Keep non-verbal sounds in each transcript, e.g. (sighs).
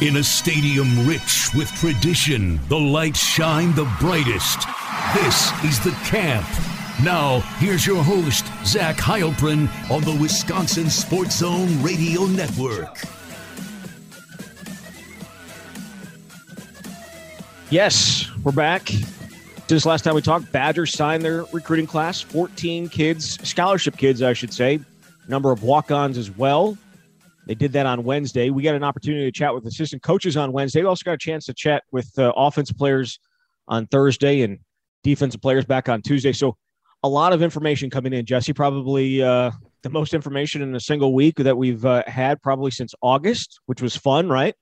In a stadium rich with tradition, the lights shine the brightest. This is the camp. Now, here's your host, Zach Heilprin, on the Wisconsin Sports Zone Radio Network. Yes, we're back. Since last time we talked, Badgers signed their recruiting class 14 kids, scholarship kids, I should say, number of walk ons as well. They did that on Wednesday. We got an opportunity to chat with assistant coaches on Wednesday. We also got a chance to chat with uh, offensive players on Thursday and defensive players back on Tuesday. So a lot of information coming in, Jesse. Probably uh, the most information in a single week that we've uh, had probably since August, which was fun, right?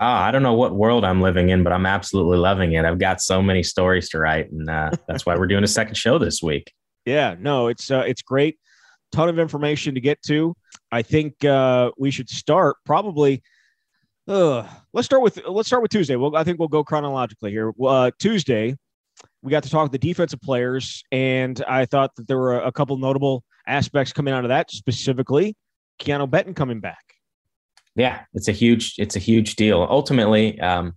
Oh, I don't know what world I'm living in, but I'm absolutely loving it. I've got so many stories to write, and uh, that's why we're doing a second show this week. (laughs) Yeah, no, it's uh, it's great. Ton of information to get to. I think uh, we should start probably. Uh, let's start with let's start with Tuesday. Well, I think we'll go chronologically here. Uh, Tuesday, we got to talk to the defensive players, and I thought that there were a couple notable aspects coming out of that. Specifically, Keanu Benton coming back. Yeah, it's a huge it's a huge deal. Ultimately, um,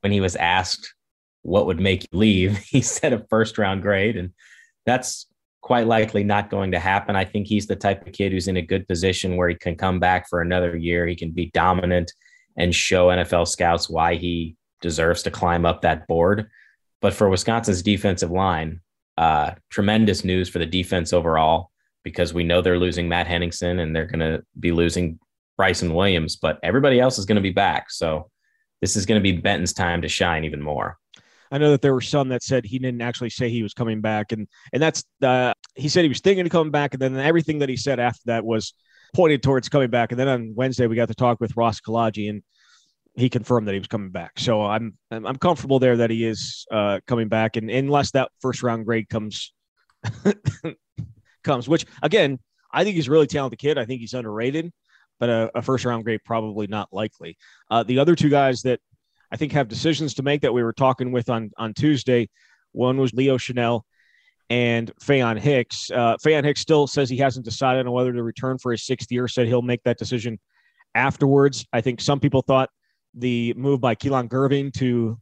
when he was asked what would make you leave, (laughs) he said a first round grade, and that's quite likely not going to happen. I think he's the type of kid who's in a good position where he can come back for another year. He can be dominant and show NFL scouts why he deserves to climb up that board. But for Wisconsin's defensive line, uh, tremendous news for the defense overall because we know they're losing Matt Henningsen and they're going to be losing Bryson Williams, but everybody else is going to be back. So this is going to be Benton's time to shine even more. I know that there were some that said he didn't actually say he was coming back, and and that's uh, he said he was thinking of coming back, and then everything that he said after that was pointed towards coming back. And then on Wednesday we got to talk with Ross Kolodziej, and he confirmed that he was coming back. So I'm I'm comfortable there that he is uh, coming back, and unless that first round grade comes (laughs) comes, which again I think he's a really talented kid. I think he's underrated, but a, a first round grade probably not likely. Uh, the other two guys that I think have decisions to make that we were talking with on on Tuesday. One was Leo Chenal and Faion Hicks. Uh, Faion Hicks still says he hasn't decided on whether to return for his sixth year. Said he'll make that decision afterwards. I think some people thought the move by Keelan Gerving to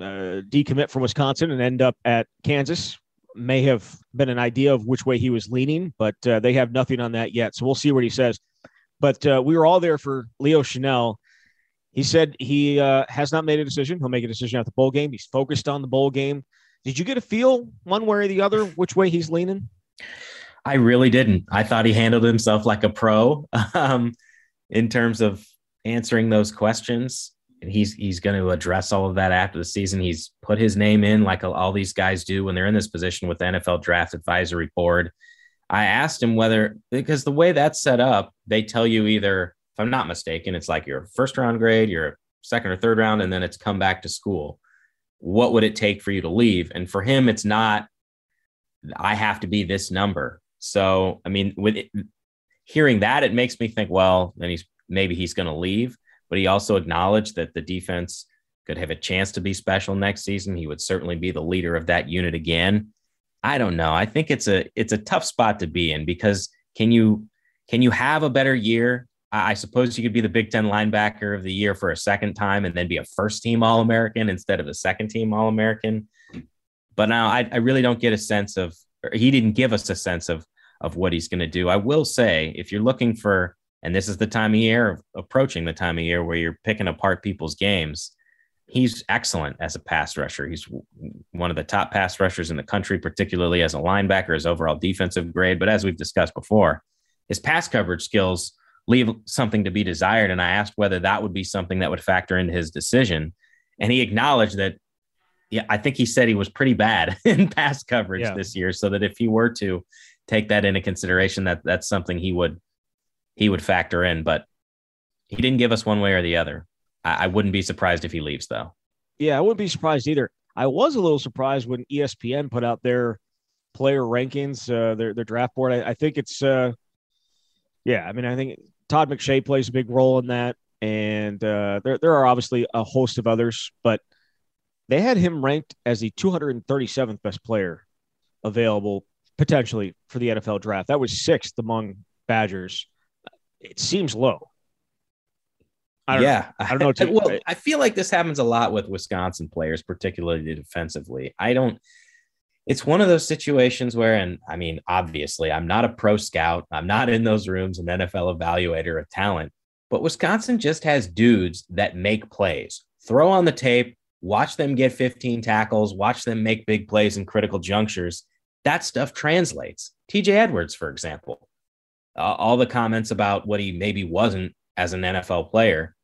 uh, decommit from Wisconsin and end up at Kansas may have been an idea of which way he was leaning, but uh, they have nothing on that yet. So we'll see what he says. But uh, we were all there for Leo Chenal he said he uh, has not made a decision. He'll make a decision at the bowl game. He's focused on the bowl game. Did you get a feel one way or the other which way he's leaning? I really didn't. I thought he handled himself like a pro (laughs) um, in terms of answering those questions. He's he's going to address all of that after the season. He's put his name in like all these guys do when they're in this position with the NFL Draft Advisory Board. I asked him whether because the way that's set up, they tell you either I'm not mistaken, it's like your first round grade, your second or third round, and then it's come back to school. What would it take for you to leave? And for him, it's not, I have to be this number. So, I mean, with it, hearing that, it makes me think, well, then he's maybe he's going to leave. But he also acknowledged that the defense could have a chance to be special next season. He would certainly be the leader of that unit again. I don't know. I think it's a it's a tough spot to be in because can you can you have a better year I suppose you could be the Big Ten linebacker of the year for a second time and then be a first team All American instead of a second team All American. But now I, I, really don't get a sense of, he didn't give us a sense of, of what he's going to do. I will say, if you're looking for, and this is the time of year, approaching the time of year where you're picking apart people's games, he's excellent as a pass rusher. He's one of the top pass rushers in the country, particularly as a linebacker, his overall defensive grade. But as we've discussed before, his pass coverage skills leave something to be desired. And I asked whether that would be something that would factor into his decision. And he acknowledged that, yeah, I think he said he was pretty bad (laughs) in pass coverage yeah. this year. So that if he were to take that into consideration, that that's something he would he would factor in. But he didn't give us one way or the other. I, I wouldn't be surprised if he leaves though. Yeah, I wouldn't be surprised either. I was a little surprised when ESPN put out their player rankings, uh, their their draft board. I, I think it's uh, yeah, I mean, I think Todd McShay plays a big role in that, and uh, there there are obviously a host of others, but they had him ranked as the 237th best player available potentially for the NFL draft. That was sixth among Badgers. It seems low. I don't, yeah, I don't know. (laughs) Too, well, I feel like this happens a lot with Wisconsin players, particularly defensively. I don't. It's one of those situations where, and I mean, obviously, I'm not a pro scout. I'm not in those rooms, an NFL evaluator of talent. But Wisconsin just has dudes that make plays. Throw on the tape, watch them get 15 tackles, watch them make big plays in critical junctures. That stuff translates. TJ Edwards, for example, uh, all the comments about what he maybe wasn't as an NFL player.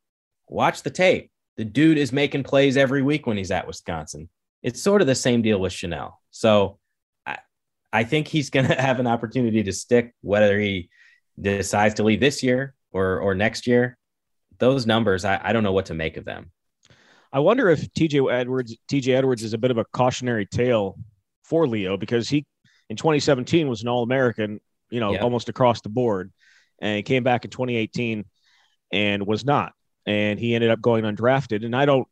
Watch the tape. The dude is making plays every week when he's at Wisconsin. It's sort of the same deal with Chenal. So I, I think he's going (laughs) to have an opportunity to stick, whether he decides to leave this year or or next year. Those numbers, I, I don't know what to make of them. I wonder if TJ Edwards TJ Edwards is a bit of a cautionary tale for Leo because he in 2017 was an All American, you know, almost across the board, and he came back in 2018 and was not, and he ended up going undrafted. And I don't.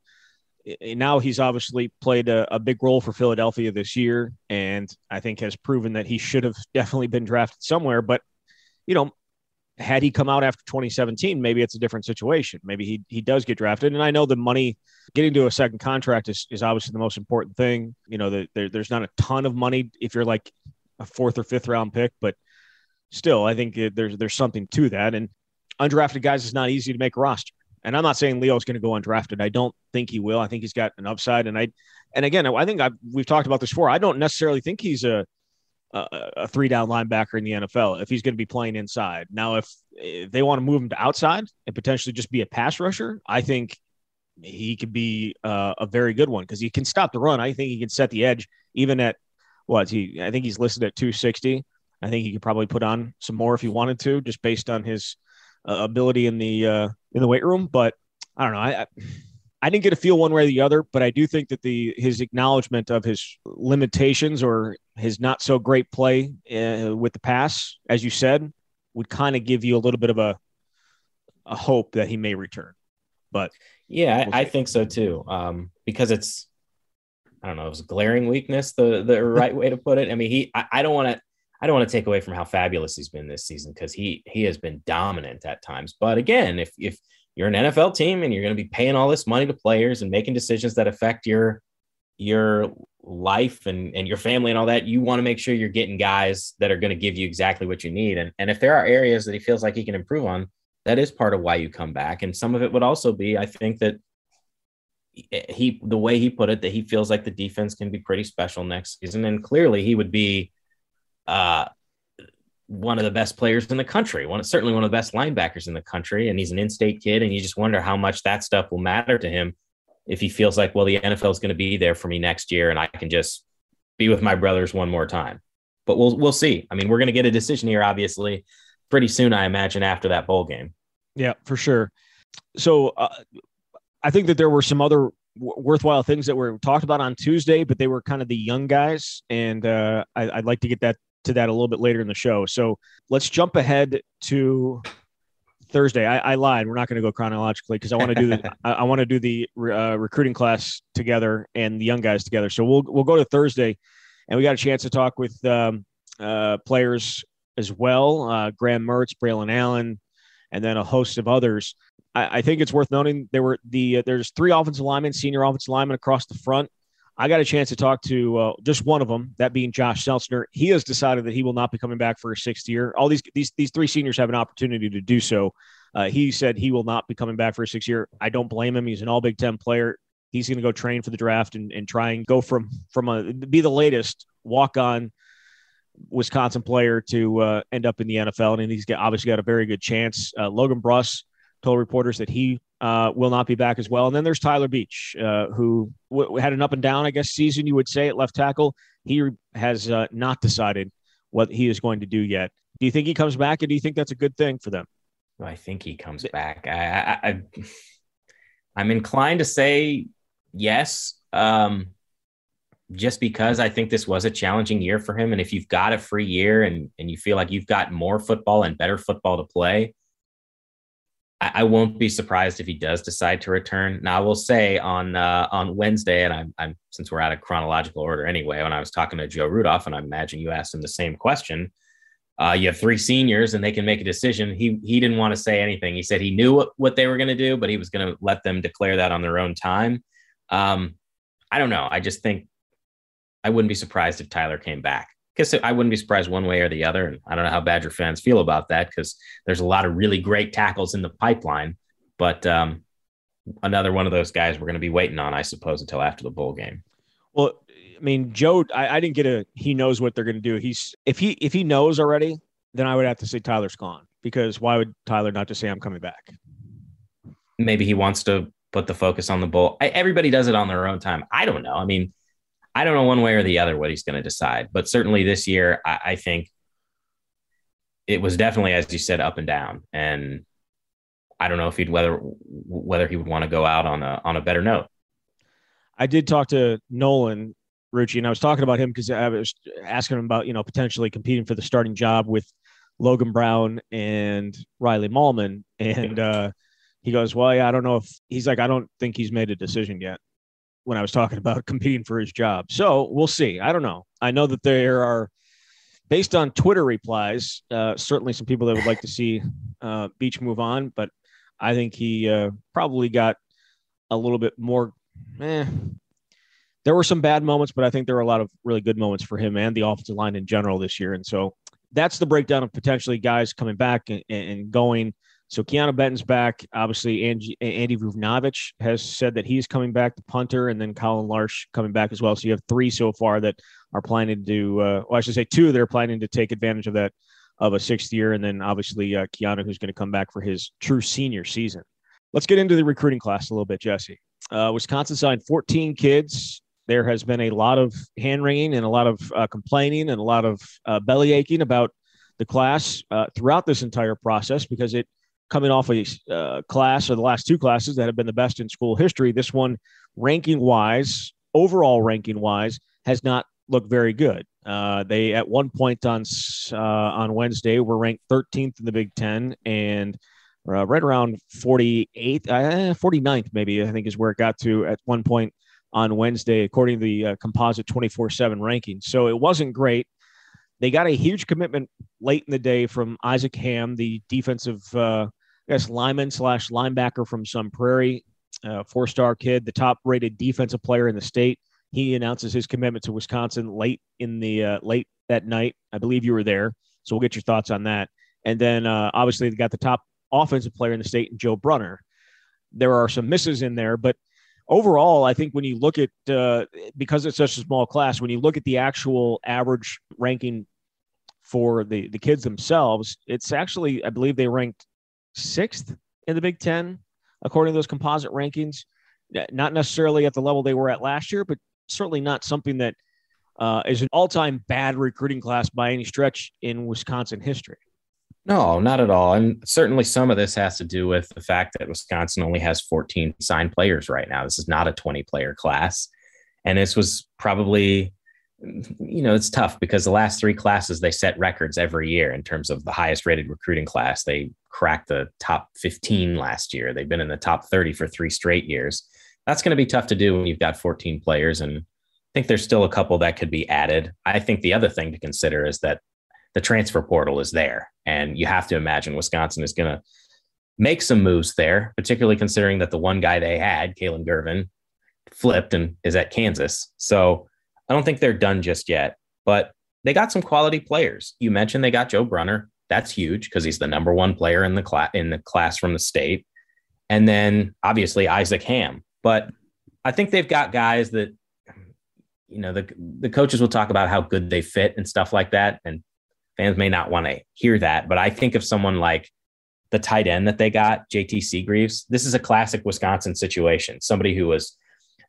Now he's obviously played a, a big role for Philadelphia this year, and I think has proven that he should have definitely been drafted somewhere. But you know, had he come out after 2017, maybe it's a different situation. Maybe he he does get drafted. And I know the money getting to a second contract is, is obviously the most important thing. You know, the, there, there's not a ton of money if you're like a fourth or fifth round pick, but still, I think it, there's there's something to that. And undrafted guys is not easy to make roster. And I'm not saying Leo's going to go undrafted. I don't think he will. I think he's got an upside. And I, and again, I think I've, we've talked about this before. I don't necessarily think he's a a, a three down linebacker in the NFL if he's going to be playing inside. Now, if, if they want to move him to outside and potentially just be a pass rusher, I think he could be uh, a very good one because he can stop the run. I think he can set the edge even at what he. I think he's listed at 260. I think he could probably put on some more if he wanted to, just based on his uh, ability in the uh, in the weight room. But I don't know. I, I I didn't get a feel one way or the other, but I do think that the his acknowledgement of his limitations or his not so great play uh, with the pass, as you said, would kind of give you a little bit of a a hope that he may return. But yeah, we'll I, I, think so too. Um, because it's I don't know, it was glaring weakness, the the right way to put it. I mean, he I, I don't want to I don't want to take away from how fabulous he's been this season because he he has been dominant at times. But again, if if you're an NFL team and you're going to be paying all this money to players and making decisions that affect your your life and, and your family and all that, you want to make sure you're getting guys that are going to give you exactly what you need. And, and if there are areas that he feels like he can improve on, that is part of why you come back. And some of it would also be, I think that he, the way he put it, that he feels like the defense can be pretty special next season. And clearly he would be uh, one of the best players in the country, one certainly one of the best linebackers in the country, and he's an in-state kid, and you just wonder how much that stuff will matter to him if he feels like, well, the NFL is going to be there for me next year, and I can just be with my brothers one more time. But we'll we'll see. I mean, we're going to get a decision here, obviously, pretty soon, I imagine, after that bowl game. Yeah, for sure. So uh, I think that there were some other worthwhile things that were talked about on Tuesday, but they were kind of the young guys, and uh, I, would like to get that to that a little bit later in the show. So let's jump ahead to Thursday. I, I lied. We're not going to go chronologically because I want to do the (laughs) I, I want to do the uh, recruiting class together and the young guys together. So we'll we'll go to Thursday, and we got a chance to talk with um, uh, players as well. Uh, Graham Mertz, Braylon Allen, and then a host of others. I, I think it's worth noting there were the uh, there's three offensive linemen, senior offensive linemen across the front. I got a chance to talk to uh, just one of them, that being Josh Seltzner. He has decided that he will not be coming back for a sixth year. All these these these three seniors have an opportunity to do so. Uh, he said he will not be coming back for a sixth year. I don't blame him. He's an All Big Ten player. He's going to go train for the draft and, and try and go from from a be the latest walk on Wisconsin player to uh, end up in the NFL. And he's got, obviously got a very good chance. Uh, Logan Bruss told reporters that he uh, will not be back as well. And then there's Tyler Beach, uh, who w- had an up and down, I guess, season, you would say, at left tackle. He has uh, not decided what he is going to do yet. Do you think he comes back, and do you think that's a good thing for them? I think he comes back. I, I, am inclined to say yes, um, just because I think this was a challenging year for him. And if you've got a free year and, and you feel like you've got more football and better football to play, I, won't be surprised if he does decide to return. Now, I will say on uh, on Wednesday, and I'm, I'm since we're out of chronological order anyway. When I was talking to Joe Rudolph, and I imagine you asked him the same question, uh, you have three seniors and they can make a decision. He he didn't want to say anything. He said he knew what, what they were going to do, but he was going to let them declare that on their own time. Um, I don't know. I just think I wouldn't be surprised if Tyler came back. Because I wouldn't be surprised one way or the other. And I don't know how Badger fans feel about that because there's a lot of really great tackles in the pipeline. But um, another one of those guys we're going to be waiting on, I suppose, until after the bowl game. Well, I mean, Joe, I, I didn't get a. He knows what they're going to do. He's if he if he knows already, then I would have to say Tyler's gone because why would Tyler not just say I'm coming back? Maybe he wants to put the focus on the bowl. I, everybody does it on their own time. I don't know. I mean, I don't know one way or the other what he's going to decide, but certainly this year, I, I think it was definitely, as you said, up and down. And I don't know if he'd whether whether he would want to go out on a on a better note. I did talk to Nolan Rucci, and I was talking about him because I was asking him about you know potentially competing for the starting job with Logan Brown and Riley Mahlman, and uh, he goes, "Well, yeah, I don't know if he's like I don't think he's made a decision yet." When I was talking about (laughs) competing for his job, so we'll see. I don't know. I know that there are, based on Twitter replies, uh, certainly some people that would like to see uh, Beach move on, but I think he uh, probably got a little bit more. Eh, there were some bad moments, but I think there were a lot of really good moments for him and the offensive line in general this year. And so that's the breakdown of potentially guys coming back and, and going. So Keanu Benton's back. Obviously, Andy, Andy Vujnovich has said that he's coming back, the punter, and then Collin Larsh coming back as well. So you have three so far that are planning to, uh, well, I should say two that are planning to take advantage of that of a sixth year, and then obviously uh, Keanu, who's going to come back for his true senior season. Let's get into the recruiting class a little bit, Jesse. Uh, Wisconsin signed 14 kids there has been a lot of hand wringing and a lot of uh, complaining and a lot of uh, belly aching about the class uh, throughout this entire process because it coming off a uh, class or the last two classes that have been the best in school history. This one, ranking wise, overall ranking wise, has not looked very good. Uh, they at one point on uh, on Wednesday were ranked 13th in the Big Ten and. right around 48th, 49th, maybe I think is where it got to at one point on Wednesday, according to the uh, composite 24 7 ranking. So it wasn't great. They got a huge commitment late in the day from Isaac Hamm, the defensive, uh, Guess, lineman slash linebacker from Sun Prairie, uh, four star kid, the top rated defensive player in the state. He announces his commitment to Wisconsin late in the uh, late that night. I believe you were there, so we'll get your thoughts on that. And then uh, obviously they got the top offensive player in the state, Joe Brunner. There are some misses in there, but overall, I think when you look at uh, because it's such a small class, when you look at the actual average ranking for the the kids themselves, it's actually I believe they ranked sixth in the Big Ten according to those composite rankings. Not necessarily at the level they were at last year, but certainly not something that uh, is an all-time bad recruiting class by any stretch in Wisconsin history. No, not at all. And certainly some of this has to do with the fact that Wisconsin only has 14 signed players right now. This is not a 20 player class. And this was probably, you know, it's tough because the last three classes, they set records every year in terms of the highest rated recruiting class. They cracked the top 15 last year. They've been in the top 30 for three straight years. That's going to be tough to do when you've got 14 players. And I think there's still a couple that could be added. I think the other thing to consider is that the transfer portal is there. And you have to imagine Wisconsin is going to make some moves there, particularly considering that the one guy they had, Kalen Gervin, flipped and is at Kansas. So I don't think they're done just yet, but they got some quality players. You mentioned they got Joe Brunner. That's huge because he's the number one player in the class in the class from the state. And then obviously Isaac Hamm. But I think they've got guys that you know the the coaches will talk about how good they fit and stuff like that and fans may not want to hear that, but I think of someone like the tight end that they got, JT Seagreaves. This is a classic Wisconsin situation. Somebody who was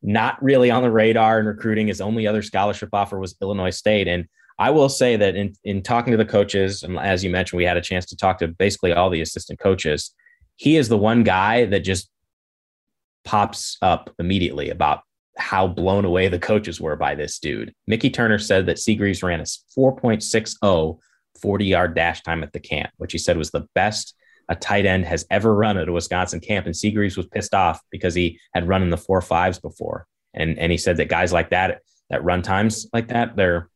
not really on the radar in recruiting. His only other scholarship offer was Illinois State. And I will say that in, in talking to the coaches, and as you mentioned, we had a chance to talk to basically all the assistant coaches. He is the one guy that just pops up immediately about how blown away the coaches were by this dude. Mickey Turner said that Seagreaves ran a 4.60 40 yard dash time at the camp, which he said was the best a tight end has ever run at a Wisconsin camp. And Seagreaves was pissed off because he had run in the four fives before. And, and he said that guys like that, that run times like that, they're,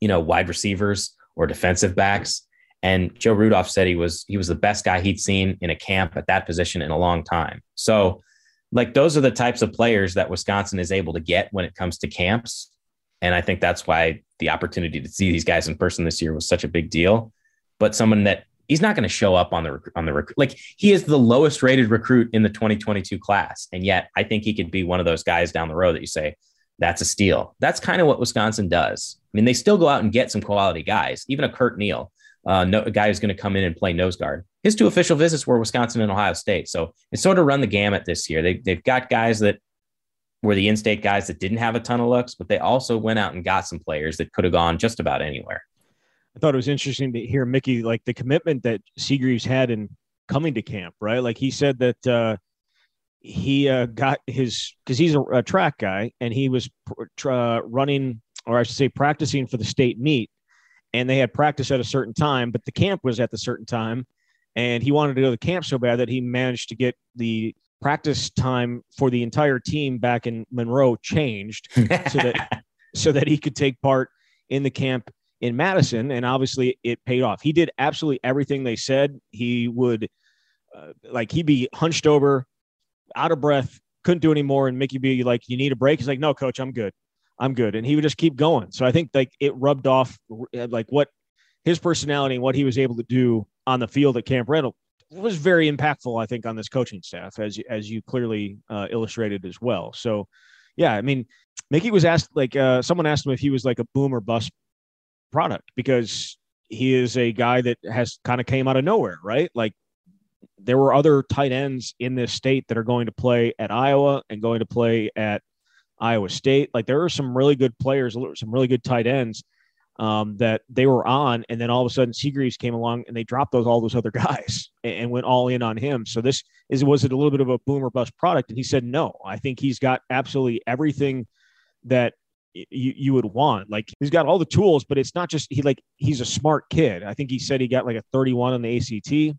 you know, wide receivers or defensive backs. And Joe Rudolph said he was he was the best guy he'd seen in a camp at that position in a long time. So, like those are the types of players that Wisconsin is able to get when it comes to camps. And I think that's why the opportunity to see these guys in person this year was such a big deal. But someone that he's not going to show up on the on the recruit. Like he is the lowest rated recruit in the 2022 class, and yet I think he could be one of those guys down the road that you say that's a steal. That's kind of what Wisconsin does. I mean, they still go out and get some quality guys, even a Curt Neal uh, no, a guy who's going to come in and play nose guard. His two official visits were Wisconsin and Ohio State. So it's sort of run the gamut this year. They, they've got guys that were the in-state guys that didn't have a ton of looks, but they also went out and got some players that could have gone just about anywhere. I thought it was interesting to hear Mickey like the commitment that Seagreaves had in coming to camp, right? Like he said that uh, he uh, got his because he's a, a, track guy and he was uh, running, or I should say, practicing for the state meet and they had practice at a certain time, but the camp was at the certain time. And he wanted to go to the camp so bad that he managed to get the practice time for the entire team back in Monroe changed (laughs) so that so that he could take part in the camp in Madison. And obviously it paid off. He did absolutely everything they said. He would uh, like he'd be hunched over, out of breath, couldn't do anymore. And Mickey be like, You need a break? He's like, No, coach, I'm good. I'm good. And he would just keep going. So I think like it rubbed off like what his personality and what he was able to do on the field at Camp Randall was very impactful, I think, on this coaching staff, as as you clearly uh, illustrated as well. So, yeah, I mean, Mickey was asked like uh, someone asked him if he was like a boom or bust product because he is a guy that has kind of came out of nowhere, right? Like there were other tight ends in this state that are going to play at Iowa and going to play at Iowa State. Like there are some really good players, some really good tight ends um, that they were on, and then all of a sudden Seagreaves came along and they dropped those all those other (laughs) guys and, and went all in on him. So this is was it a little bit of a boomer bust product? And he said no. I think he's got absolutely everything that you, you would want. Like he's got all the tools, but it's not just he like he's a smart kid. I think he said he got like a 31 on the ACT.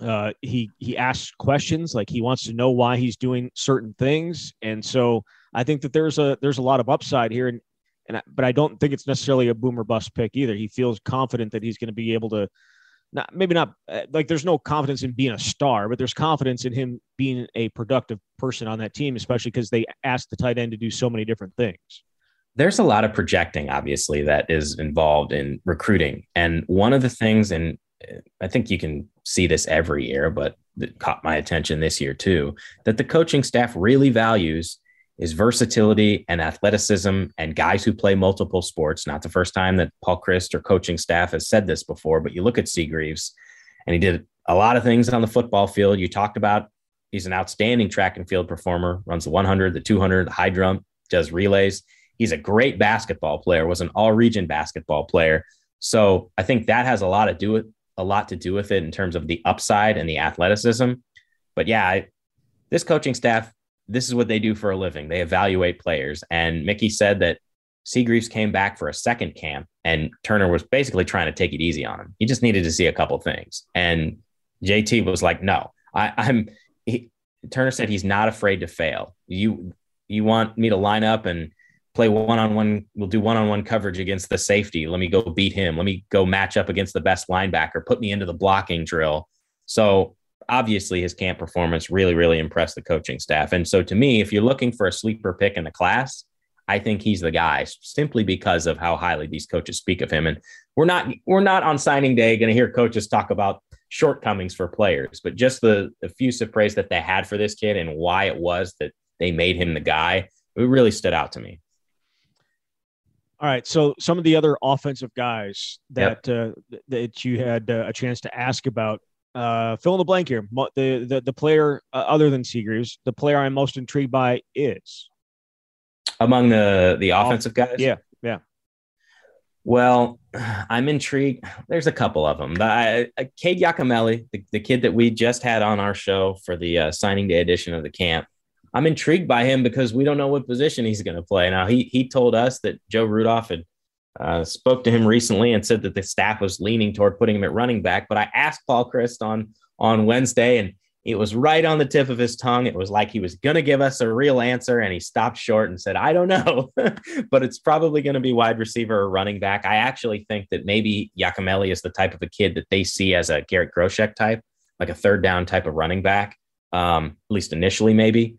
Uh, he he asks questions like he wants to know why he's doing certain things, and so I think that there's a there's a lot of upside here, and and but I don't think it's necessarily a boomer bust pick either. He feels confident that he's going to be able to, not maybe not uh, like there's no confidence in being a star, but there's confidence in him being a productive person on that team, especially because they asked the tight end to do so many different things. There's a lot of projecting, obviously, that is involved in recruiting, and one of the things, and I think you can see this every year, but it caught my attention this year too, that the coaching staff really values is versatility and athleticism and guys who play multiple sports. Not the first time that Paul Chryst or coaching staff has said this before, but you look at Seagreaves and he did a lot of things on the football field. You talked about he's an outstanding track and field performer, runs the 100, the 200, the high jump, does relays. He's a great basketball player, was an all region basketball player. So I think that has a lot to do with a lot to do with it in terms of the upside and the athleticism. But yeah, I, this coaching staff this is what they do for a living. They evaluate players. And Mickey said that Seagreaves came back for a second camp and Turner was basically trying to take it easy on him. He just needed to see a couple things. And JT was like, no, I, am Turner said he's not afraid to fail. You you want me to line up and play one on one? We'll do one on one coverage against the safety. Let me go beat him. Let me go match up against the best linebacker. Put me into the blocking drill. So obviously his camp performance really, really impressed the coaching staff. And so to me, if you're looking for a sleeper pick in the class, I think he's the guy simply because of how highly these coaches speak of him. And we're not we're not on signing day going to hear coaches talk about shortcomings for players, but just the effusive praise that they had for this kid and why it was that they made him the guy, it really stood out to me. All right, so some of the other offensive guys that yep. uh, that you had uh, a chance to ask about uh, fill in the blank here. The the, the player uh, other than Seagreaves, the player I'm most intrigued by is among the the offensive guys. Yeah, yeah. Well, (sighs) I'm intrigued. There's a couple of them. The, uh, Cade Yacamelli, the, the kid that we just had on our show for the uh, signing day edition of the camp. I'm intrigued by him because we don't know what position he's going to play. Now he he told us that Joe Rudolph had uh, spoke to him recently and said that the staff was leaning toward putting him at running back. But I asked Paul Chryst on on Wednesday, and It was right on the tip of his tongue. It was like he was going to give us a real answer, and he stopped short and said, I don't know, (laughs) but it's probably going to be wide receiver or running back. I actually think that maybe Yacamelli is the type of a kid that they see as a Garrett Groshek type, like a third down type of running back, um, at least initially, maybe.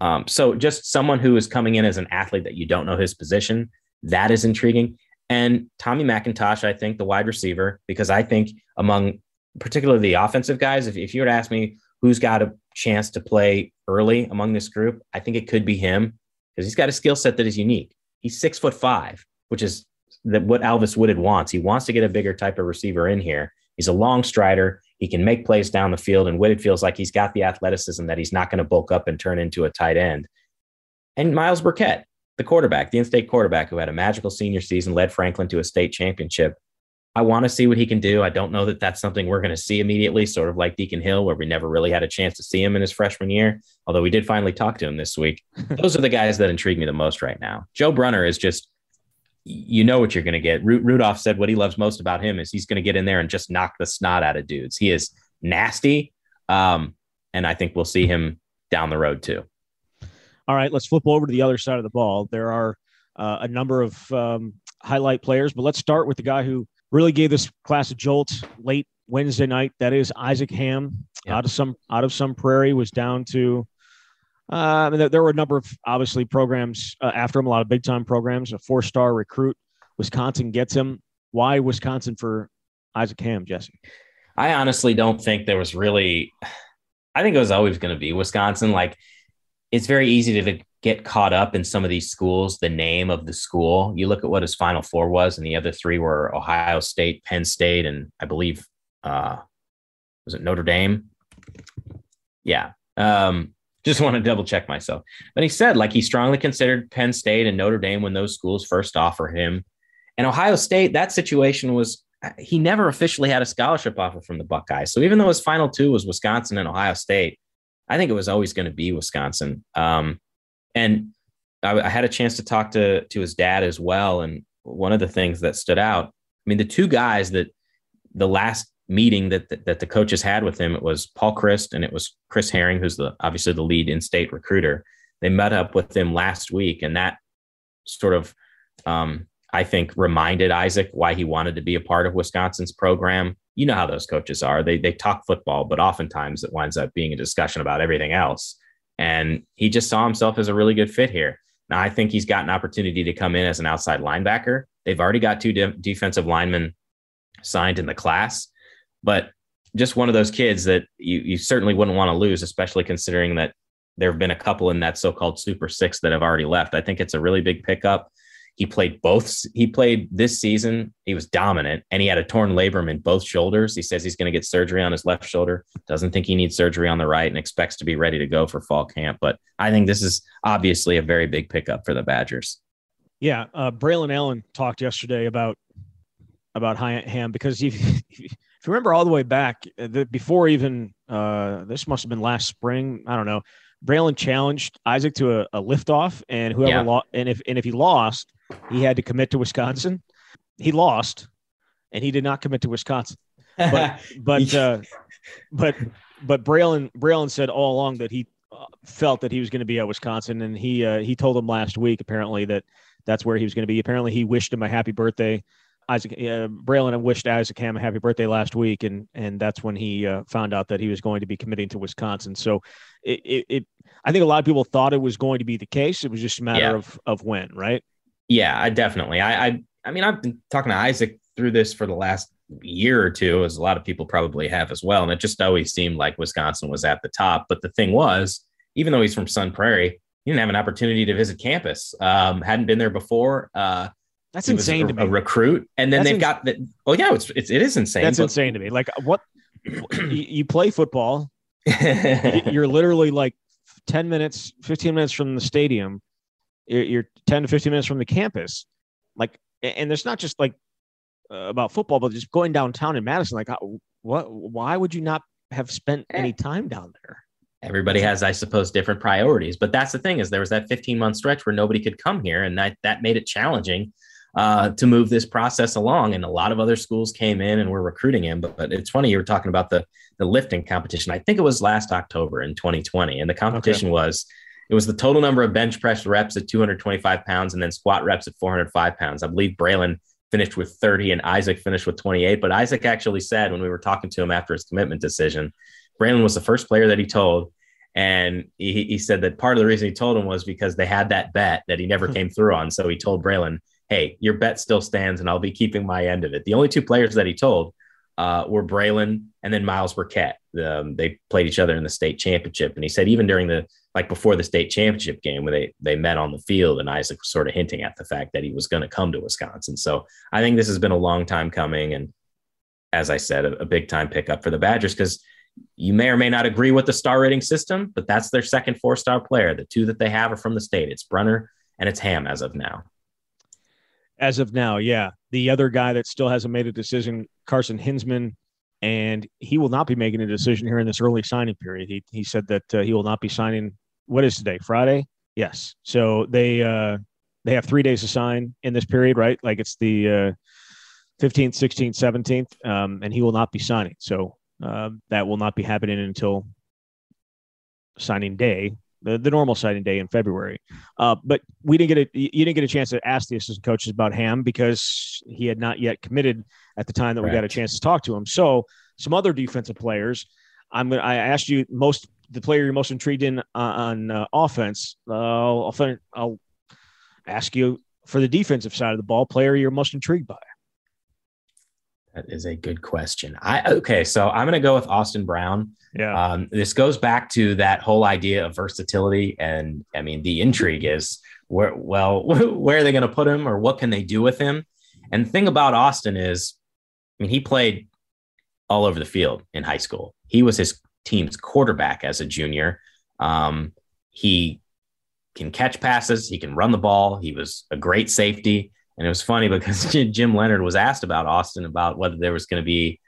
Um, so just someone who is coming in as an athlete that you don't know his position, that is intriguing. And Tommy McIntosh, I think the wide receiver, because I think among particularly the offensive guys, if, if you were to ask me who's got a chance to play early among this group, I think it could be him because he's got a skill set that is unique. He's six foot five, which is what Alvis Whitted wants. He wants to get a bigger type of receiver in here. He's a long strider. He can make plays down the field, and Whitted feels like he's got the athleticism that he's not going to bulk up and turn into a tight end. And Myles Burkett, the quarterback, the in-state quarterback who had a magical senior season, led Franklin to a state championship. I want to see what he can do. I don't know that that's something we're going to see immediately, sort of like Deacon Hill, where we never really had a chance to see him in his freshman year, although we did finally talk to him this week. (laughs) Those are the guys that intrigue me the most right now. Joe Brunner is just, you know what you're going to get. Ru- Rudolph said what he loves most about him is he's going to get in there and just knock the snot out of dudes. He is nasty. Um, and I think we'll see him down the road too. All right, let's flip over to the other side of the ball. There are uh, a number of um, highlight players, but let's start with the guy who really gave this class a jolt late Wednesday night. That is Isaac Hamm yeah. out of some out of Sun Prairie was down to. I mean, there were a number of obviously programs uh, after him, a lot of big time programs. A four star recruit, Wisconsin gets him. Why Wisconsin for Isaac Hamm, Jesse? I honestly don't think there was really. I think it was always going to be Wisconsin. Like, it's very easy to get caught up in some of these schools, the name of the school. You look at what his final four was, and the other three were Ohio State, Penn State, and I believe uh was it Notre Dame? Yeah. Um, just want to double check myself. But he said like he strongly considered Penn State and Notre Dame when those schools first offered him. And Ohio State, that situation was he never officially had a scholarship offer from the Buckeyes. So even though his final two was Wisconsin and Ohio State, I think it was always going to be Wisconsin. Um, and I, I had a chance to talk to to his dad as well. And one of the things that stood out, I mean, the two guys that the last meeting that, that, that the coaches had with him, it was Paul Chryst and it was Chris Haering, who's the obviously the lead in-state recruiter. They met up with him last week, and that sort of um, I think reminded Isaac why he wanted to be a part of Wisconsin's program. You know how those coaches are. They they talk football, but oftentimes it winds up being a discussion about everything else. And he just saw himself as a really good fit here. Now, I think he's got an opportunity to come in as an outside linebacker. They've already got two de- defensive linemen signed in the class, but just one of those kids that you, you certainly wouldn't want to lose, especially considering that there have been a couple in that so called Super Six that have already left. I think it's a really big pickup. He played both. He played this season. He was dominant, and he had a torn labrum in both shoulders. He says he's going to get surgery on his left shoulder. Doesn't think he needs surgery on the right, and expects to be ready to go for fall camp. But I think this is obviously a very big pickup for the Badgers. Yeah, uh, Braylon Allen talked yesterday about about high Hamm because if (laughs) you remember all the way back, uh, the, before even uh, this must have been last spring. I don't know. Braylon challenged Isaac to a, a liftoff, and whoever yeah. lost, and if and if he lost, he had to commit to Wisconsin. He lost, and he did not commit to Wisconsin. But (laughs) but uh, but but Braylon Braylon said all along that he uh, felt that he was going to be at Wisconsin, and he uh, he told him last week apparently that that's where he was going to be. Apparently, he wished him a happy birthday. Isaac uh, Braylon wished Isaac Hamm a happy birthday last week, and and that's when he uh, found out that he was going to be committing to Wisconsin. So, it, it, it, I think a lot of people thought it was going to be the case. It was just a matter yeah. of of when, right? Yeah, I definitely. I, I I mean, I've been talking to Isaac through this for the last year or two, as a lot of people probably have as well. And it just always seemed like Wisconsin was at the top. But the thing was, even though he's from Sun Prairie, he didn't have an opportunity to visit campus. Um, hadn't been there before. Uh, that's insane a, to me. A recruit, and then That's they've ins- got the. Oh yeah, it's, it's it is insane. That's but- insane to me. Like what? (clears throat) you play football. (laughs) you're literally like 10 minutes, 15 minutes from the stadium you're 10 to 15 minutes from the campus. Like, and it's not just like uh, about football, but just going downtown in Madison. Like, what? Why would you not have spent eh. any time down there? Everybody has, I suppose, different priorities. But that's the thing is there was that 15 month stretch where nobody could come here, and that that made it challenging. Uh, to move this process along. And a lot of other schools came in and were recruiting him. But, but it's funny you were talking about the the lifting competition. I think it was last October in 2020, and the competition okay. was it was the total number of bench press reps at 225 pounds and then squat reps at 405 pounds. I believe Braylon finished with 30 and Isaac finished with 28. But Isaac actually said when we were talking to him after his commitment decision, Braylon was the first player that he told. And he, he said that part of the reason he told him was because they had that bet that he never (laughs) came through on. So he told Braylon, hey, your bet still stands and I'll be keeping my end of it. The only two players that he told uh, were Braylon and then Myles Burkett. Um, they played each other in the state championship. And he said even during the like before the state championship game where they they met on the field and Isaac was sort of hinting at the fact that he was going to come to Wisconsin. So I think this has been a long time coming. And as I said, a, a big time pickup for the Badgers because you may or may not agree with the star rating system, but that's their second four star player. The two that they have are from the state. It's Brunner and it's Hamm as of now. As of now, yeah. The other guy that still hasn't made a decision, Carson Hinzman, and he will not be making a decision here in this early signing period. He, he said that uh, he will not be signing. What is today? Friday? Yes. So they uh, they have three days to sign in this period, right? Like it's the uh, 15th, 16th, 17th, um, and he will not be signing. So uh, that will not be happening until signing day, the, the normal signing day in February. Uh, but we didn't get a you didn't get a chance to ask the assistant coaches about Hamm because he had not yet committed at the time that we got a chance to talk to him. So some other defensive players. I'm gonna, I asked you most the player you're most intrigued in uh, on uh, offense. Uh, I'll, I'll ask you for the defensive side of the ball, player you're most intrigued by. That is a good question. I okay, so I'm going to go with Austin Brown. Yeah. Um, this goes back to that whole idea of versatility, and I mean, the intrigue is where well, (laughs) where are they going to put him, or what can they do with him? And the thing about Austin is, I mean, he played all over the field in high school. He was his team's quarterback as a junior. Um, he can catch passes. He can run the ball. He was a great safety. And it was funny because (laughs) Jim Leonhard was asked about Austin about whether there was going to be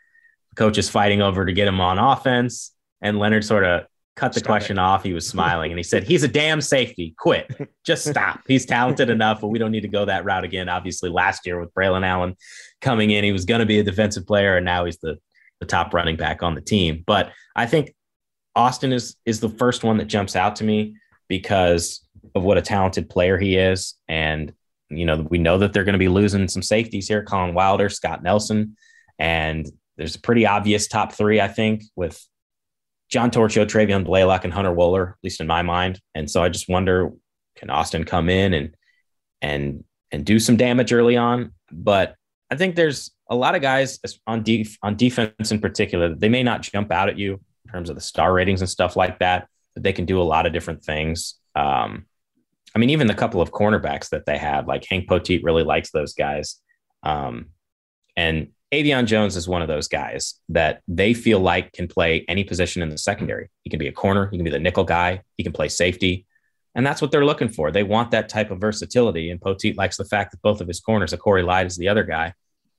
coaches fighting over to get him on offense. And Leonhard sort of cut the stop question it. off. He was smiling and he said, He's a damn safety. Quit. Just stop. He's talented enough, but we don't need to go that route again. Obviously, last year with Braylon Allen coming in, he was going to be a defensive player, and now he's the, the top running back on the team. But I think Austin is is the first one that jumps out to me because of what a talented player he is. And you know, we know that they're going to be losing some safeties here Collin Wilder, Scott Nelson. And there's a pretty obvious top three, I think, with John Torchio, Travian Blaylock, and Hunter Wohler, at least in my mind. And so I just wonder, can Austin come in and and and do some damage early on? But I think there's a lot of guys on def- on defense in particular. They may not jump out at you in terms of the star ratings and stuff like that, but they can do a lot of different things. Um, I mean, even the couple of cornerbacks that they have, like Hank Poteat really likes those guys. Um, and Avyonne Jones is one of those guys that they feel like can play any position in the secondary. He can be a corner, he can be the nickel guy, he can play safety. And that's what they're looking for. They want that type of versatility. And Poteat likes the fact that both of his corners, A'Khoury Lyde is the other guy,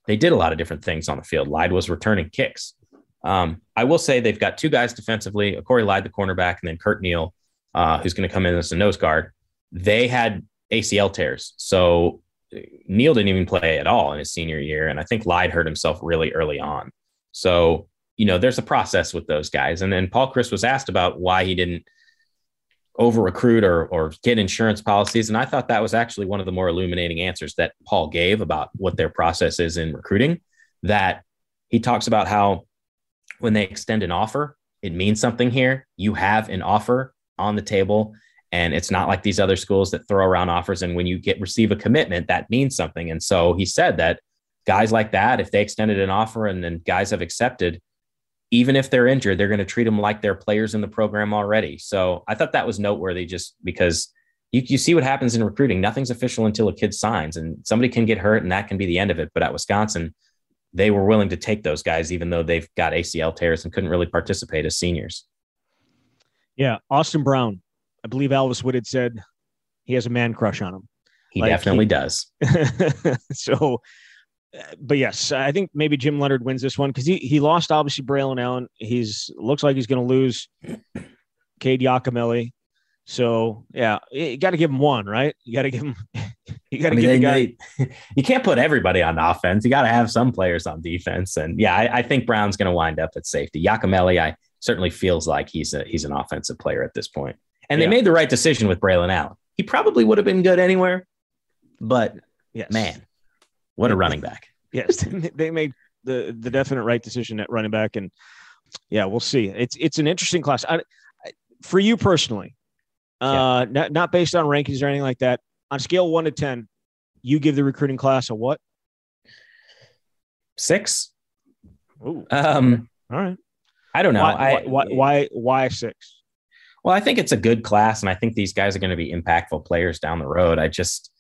they did a lot of different things on the field. Lyde was returning kicks. Um, I will say they've got two guys defensively, A'Khoury Lyde, the cornerback, and then Curt Neal, uh, who's going to come in as a nose guard they had ACL tears. So Neal didn't even play at all in his senior year. And I think Lyde hurt himself really early on. So, you know, there's a process with those guys. And then Paul Chryst was asked about why he didn't over recruit or, or get insurance policies. And I thought that was actually one of the more illuminating answers that Paul gave about what their process is in recruiting. That he talks about how when they extend an offer, it means something here. You have an offer on the table and it's not like these other schools that throw around offers and when you get receive a commitment that means something. And so he said that guys like that if they extended an offer and then guys have accepted even if they're injured they're going to treat them like they're players in the program already. So i thought that was noteworthy just because you, you see what happens in recruiting. Nothing's official until a kid signs and somebody can get hurt and that can be the end of it. But at wisconsin they were willing to take those guys even though they've got acl tears and couldn't really participate as seniors. Yeah austin brown I believe Alvis Wood had said he has a man crush on him. He like definitely he, does. (laughs) so, uh, but yes, I think maybe Jim Leonhard wins this one because he he lost obviously Braylon Allen. He's looks like he's going to lose Cade Yacamelli. So yeah, you got to give him one, right? You got to give him. (laughs) you got to I mean, give the they- guy. they- (laughs) you can't put everybody on offense. You got to have some players on defense. And yeah, I, I think Brown's going to wind up at safety. Yacamelli, I certainly feels like he's a he's an offensive player at this point. And Yeah. they made the right decision with Braylon Allen. He probably would have been good anywhere, but Yes, man, what a running back. Yes, (laughs) they made the the definite right decision at running back, and yeah, we'll see. It's it's an interesting class. I, I, for you personally, uh, not not based on rankings or anything like that. On scale one to ten, you give the recruiting class a what? Six. Ooh, Um, all right. I don't know. why, I, why, why why six? Well, I think it's a good class, and I think these guys are going to be impactful players down the road. I just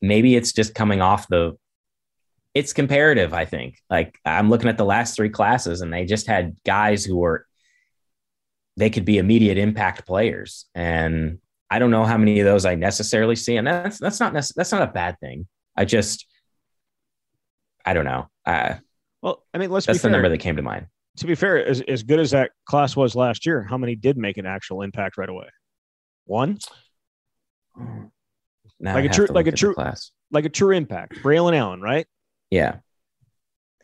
maybe it's just coming off the it's comparative, I think. Like I'm looking at the last three classes, and they just had guys who were they could be immediate impact players. And I don't know how many of those I necessarily see. And that's that's not nec- that's not a bad thing. I just I don't know. Uh, Well, I mean, let's be. that's the fair. number that came to mind. To be fair, as, as good as that class was last year, how many did make an actual impact right away? One, Now Like I a true- like a true- class. like a true impact. Braylon Allen, right? Yeah.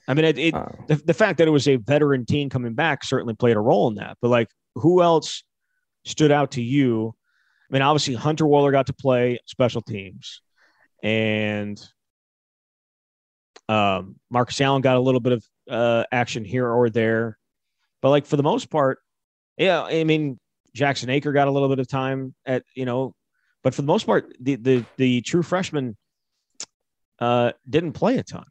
I mean, it, it Uh, the, the fact that it was a veteran team coming back certainly played a role in that. But like, who else stood out to you? I mean, obviously Hunter Wohler got to play special teams, and um, Marcus Allen got a little bit of uh, action here or there. But like for the most part, yeah, I mean Jackson Acker got a little bit of time at you know, but for the most part, the the the true freshman uh, didn't play a ton.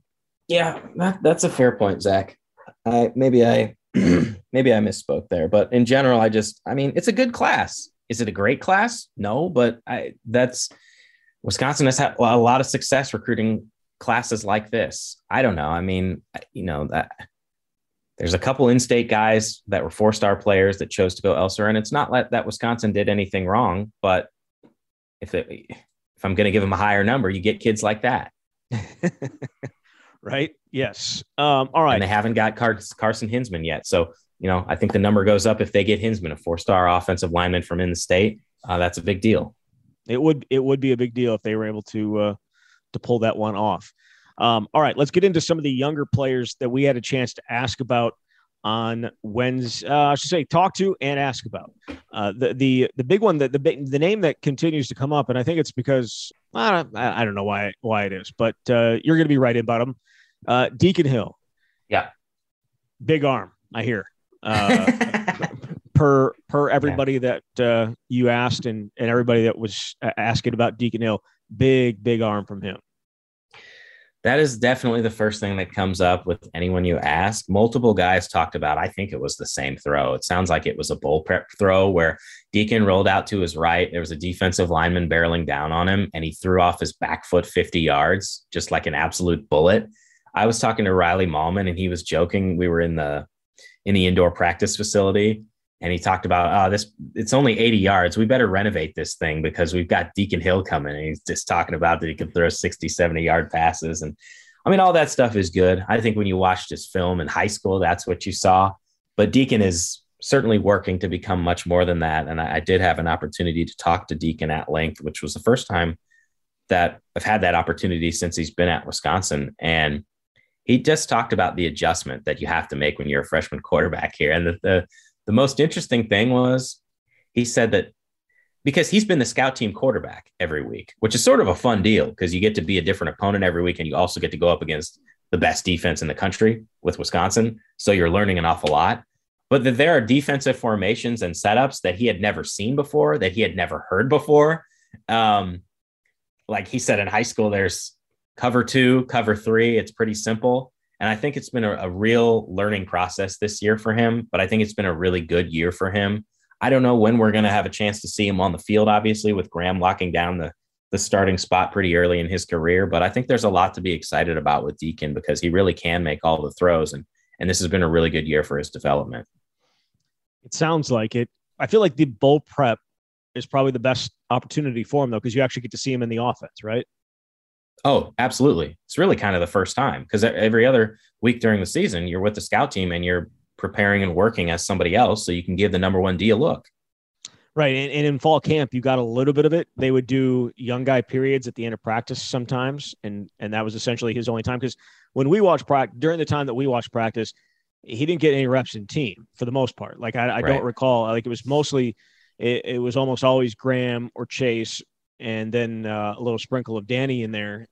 Yeah, that, that's a fair point, Zach. I maybe I (clears throat) maybe I misspoke there, but in general, I just I mean it's a good class. Is it a great class? No, but I that's Wisconsin has had a lot of success recruiting classes like this. I don't know. I mean, you know that there's a couple in-state guys that were four-star players that chose to go elsewhere, and it's not like that Wisconsin did anything wrong. But if it, if I'm going to give them a higher number, you get kids like that. (laughs) right? Yes. Um, all right. and they haven't got Car- Carson Hinsman yet. So, you know, I think the number goes up if they get Hinsman, a four-star offensive lineman from in the state. Uh, that's a big deal. It would it would be a big deal if they were able to uh, to pull that one off. Um, all right, let's get into some of the younger players that we had a chance to ask about on Wednesday. Uh, I should say talk to and ask about. Uh, the the the big one that the the name that continues to come up, and I think it's because I don't, I don't know why why it is, but uh, you're going to be right about him. Uh, Deacon Hill. Yeah. Big arm, I hear. Uh, (laughs) per per everybody that uh, you asked and and everybody that was asking about Deacon Hill, big big arm from him. That is definitely the first thing that comes up with anyone you ask. Multiple guys talked about, I think it was the same throw. It sounds like it was a bowl prep throw where Deacon rolled out to his right. There was a defensive lineman barreling down on him, and he threw off his back foot 50 yards, just like an absolute bullet. I was talking to Riley Mahlman, and he was joking. We were in the in the indoor practice facility, and he talked about, oh, this it's only 80 yards. We better renovate this thing because we've got Deacon Hill coming. And he's just talking about that he can throw 60, 70 yard passes. And I mean, all that stuff is good. I think when you watched his film in high school, that's what you saw. But Deacon is certainly working to become much more than that. And I, I did have an opportunity to talk to Deacon at length, which was the first time that I've had that opportunity since he's been at Wisconsin. And he just talked about the adjustment that you have to make when you're a freshman quarterback here. And the, the the most interesting thing was he said that because he's been the scout team quarterback every week, which is sort of a fun deal because you get to be a different opponent every week and you also get to go up against the best defense in the country with Wisconsin. So you're learning an awful lot. But that there are defensive formations and setups that he had never seen before, that he had never heard before. Um, like he said in high school, there's cover two, cover three. It's pretty simple. And I think it's been a, a, real learning process this year for him, but I think it's been a really good year for him. I don't know when we're going to have a chance to see him on the field, obviously, with Graham locking down the, the starting spot pretty early in his career. But I think there's a lot to be excited about with Deacon because he really can make all the throws. And, and this has been a really good year for his development. It sounds like it. I feel like the bowl prep is probably the best opportunity for him, though, because you actually get to see him in the offense, right? Oh, absolutely. It's really kind of the first time because every other week during the season, you're with the scout team and you're preparing and working as somebody else so you can give the number one D a look. Right. And, and, in fall camp, you got a little bit of it. They would do young guy periods at the end of practice sometimes. And and that was essentially his only time. Because when we watched practice during the time that we watched practice, he didn't get any reps in team for the most part. Like I, I right. don't recall. Like it was mostly it, it, was almost always Graham or Chase and then uh, a little sprinkle of Danny in there.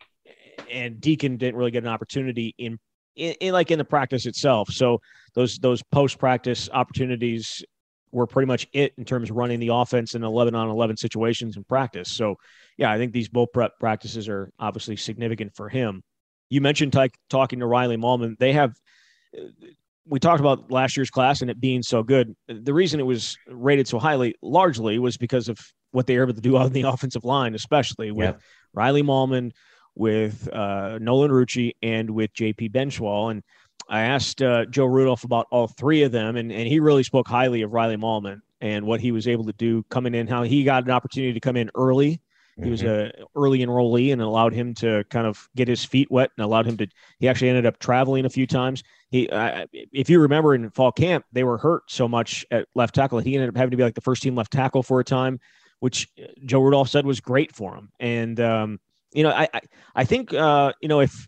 And Deacon didn't really get an opportunity in, in, in like in the practice itself. So those those post practice opportunities were pretty much it in terms of running the offense in 11 on 11 situations in practice. So, yeah, I think these bowl prep practices are obviously significant for him. You mentioned t- talking to Riley Mahlman. They have, we talked about last year's class and it being so good. The reason it was rated so highly largely was because of what they were able to do on the (laughs) offensive line, especially with yeah. Riley Mahlman, with uh, Nolan Rucci, and with JP Benzschawel. And I asked uh, Joe Rudolph about all three of them, and, and he really spoke highly of Riley Mahlman and what he was able to do coming in, how he got an opportunity to come in early. He mm-hmm. was a early enrollee and allowed him to kind of get his feet wet and allowed him to. He actually ended up traveling a few times. He, uh, if you remember in fall camp, they were hurt so much at left tackle. He ended up having to be like the first team left tackle for a time, which Joe Rudolph said was great for him. And um, you know, I I, I think uh, you know if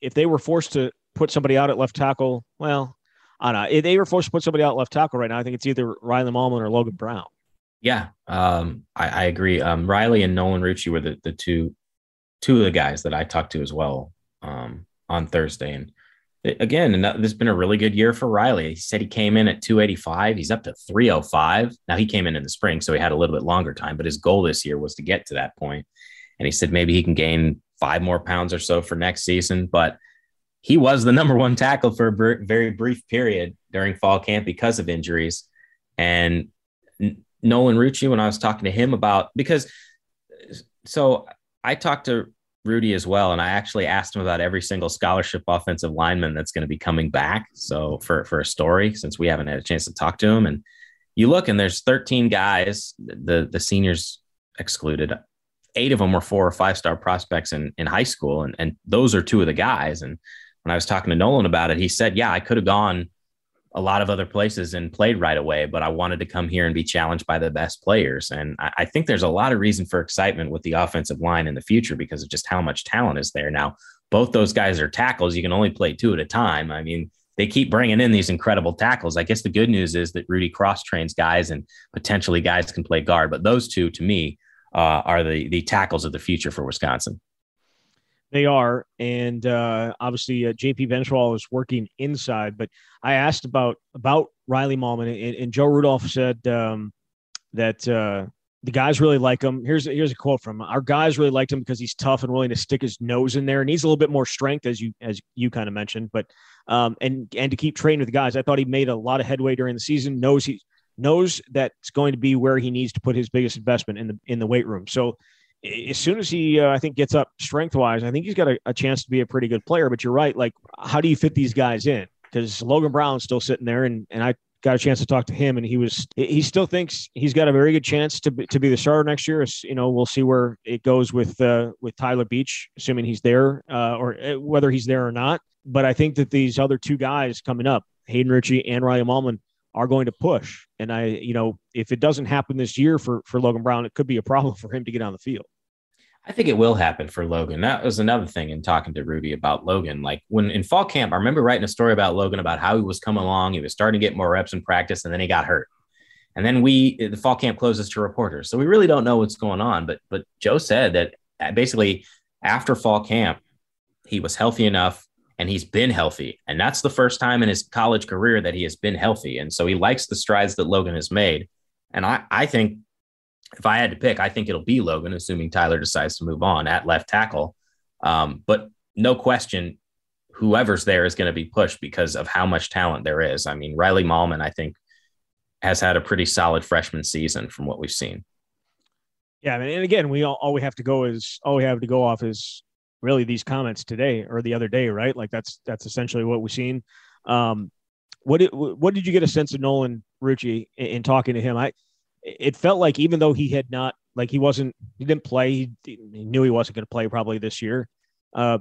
if they were forced to put somebody out at left tackle, well, I don't know. If they were forced to put somebody out left tackle right now, I think it's either Riley Mahlman or Logan Brown. Yeah, um, I, I, agree. Um, Riley and Nolan Rucci were the, the two two of the guys that I talked to as well um, on Thursday. And again, this has been a really good year for Riley. He said he came in at 285. He's up to 305. Now he came in in the spring, so he had a little bit longer time. But his goal this year was to get to that point. And he said maybe he can gain five more pounds or so for next season. But he was the (laughs) number one tackle for a very brief period during fall camp because of injuries. And Nolan Rucci, when I was talking to him about, because so I talked to Rudy as well, and I actually asked him about every single scholarship offensive lineman that's going to be coming back. So for for a story, since we haven't had a chance to talk to him, and you look and there's 13 guys, the the seniors excluded. Eight of them were four or five star prospects in, in high school, and, and those are two of the guys. And when I was talking to Nolan about it, he said, Yeah, I could have gone a lot of other places and played right away, but I wanted to come here and be challenged by the best players. And I, I, think there's a lot of reason for excitement with the offensive line in the future because of just how much talent is there. Now, both those guys are tackles. You can only play two at a time. I mean, they keep bringing in these incredible tackles. I guess the good news is that Rudy cross trains guys and potentially guys can play guard. But those two, to me, uh, are the the tackles of the future for Wisconsin. They are, and uh, obviously uh, JP Benzschawel is working inside. But I asked about about Riley Mahlman, and, and Joe Rudolph said um, that uh, the guys really like him. Here's here's a quote from him. Our guys really liked him because he's tough and willing to stick his nose in there, and he's a little bit more strength, as you as you kind of mentioned. But um, and and to keep training with the guys, I thought he made a lot of headway during the season. Knows he knows that's going to be where he needs to put his biggest investment in the in the weight room. So as soon as he, uh, I think, gets up strength wise, I think he's got a, a, chance to be a pretty good player. But you're right. Like, how do you fit these guys in? Because Logan Brown's still sitting there, and and I got a chance to talk to him, and he was he still thinks he's got a very good chance to be, to be the starter next year. You know, we'll see where it goes with uh, with Tyler Beach, assuming he's there, uh, or uh, whether he's there or not. But I think that these other two guys coming up, Hayden Ritchie and Ryan Mahlman, are going to push. And I, you know, if it doesn't happen this year for for Logan Brown, it could be a problem (laughs) for him to get on the field. I think it will happen for Logan. That was another thing in talking to Rudy about Logan. Like when in fall camp, I remember writing a story about Logan about how he was coming along. He was starting to get more reps in practice, and then he got hurt. And then we the fall camp closes to reporters, so we really don't know what's going on. But but Joe said that basically after fall camp, he was healthy enough and he's been healthy. And that's the first time in his college career that he has been healthy. And so he likes the strides that Logan has made. And I, I think if I had to pick, I think it'll be Logan, assuming Tyler decides to move on at left tackle. Um, but no question, whoever's there is going to be pushed because of how much talent there is. I mean, Riley Mahlman, I think, has had a pretty solid freshman season from what we've seen. Yeah, and again, we all, all we have to go is all we have to go off is really these comments today or the other day, right? Like that's that's essentially what we've seen. Um, what did what did you get a sense of Nolan Rucci in, in talking to him? I it felt like even though he had not like he wasn't he didn't play he, he knew he wasn't going to play probably this year uh,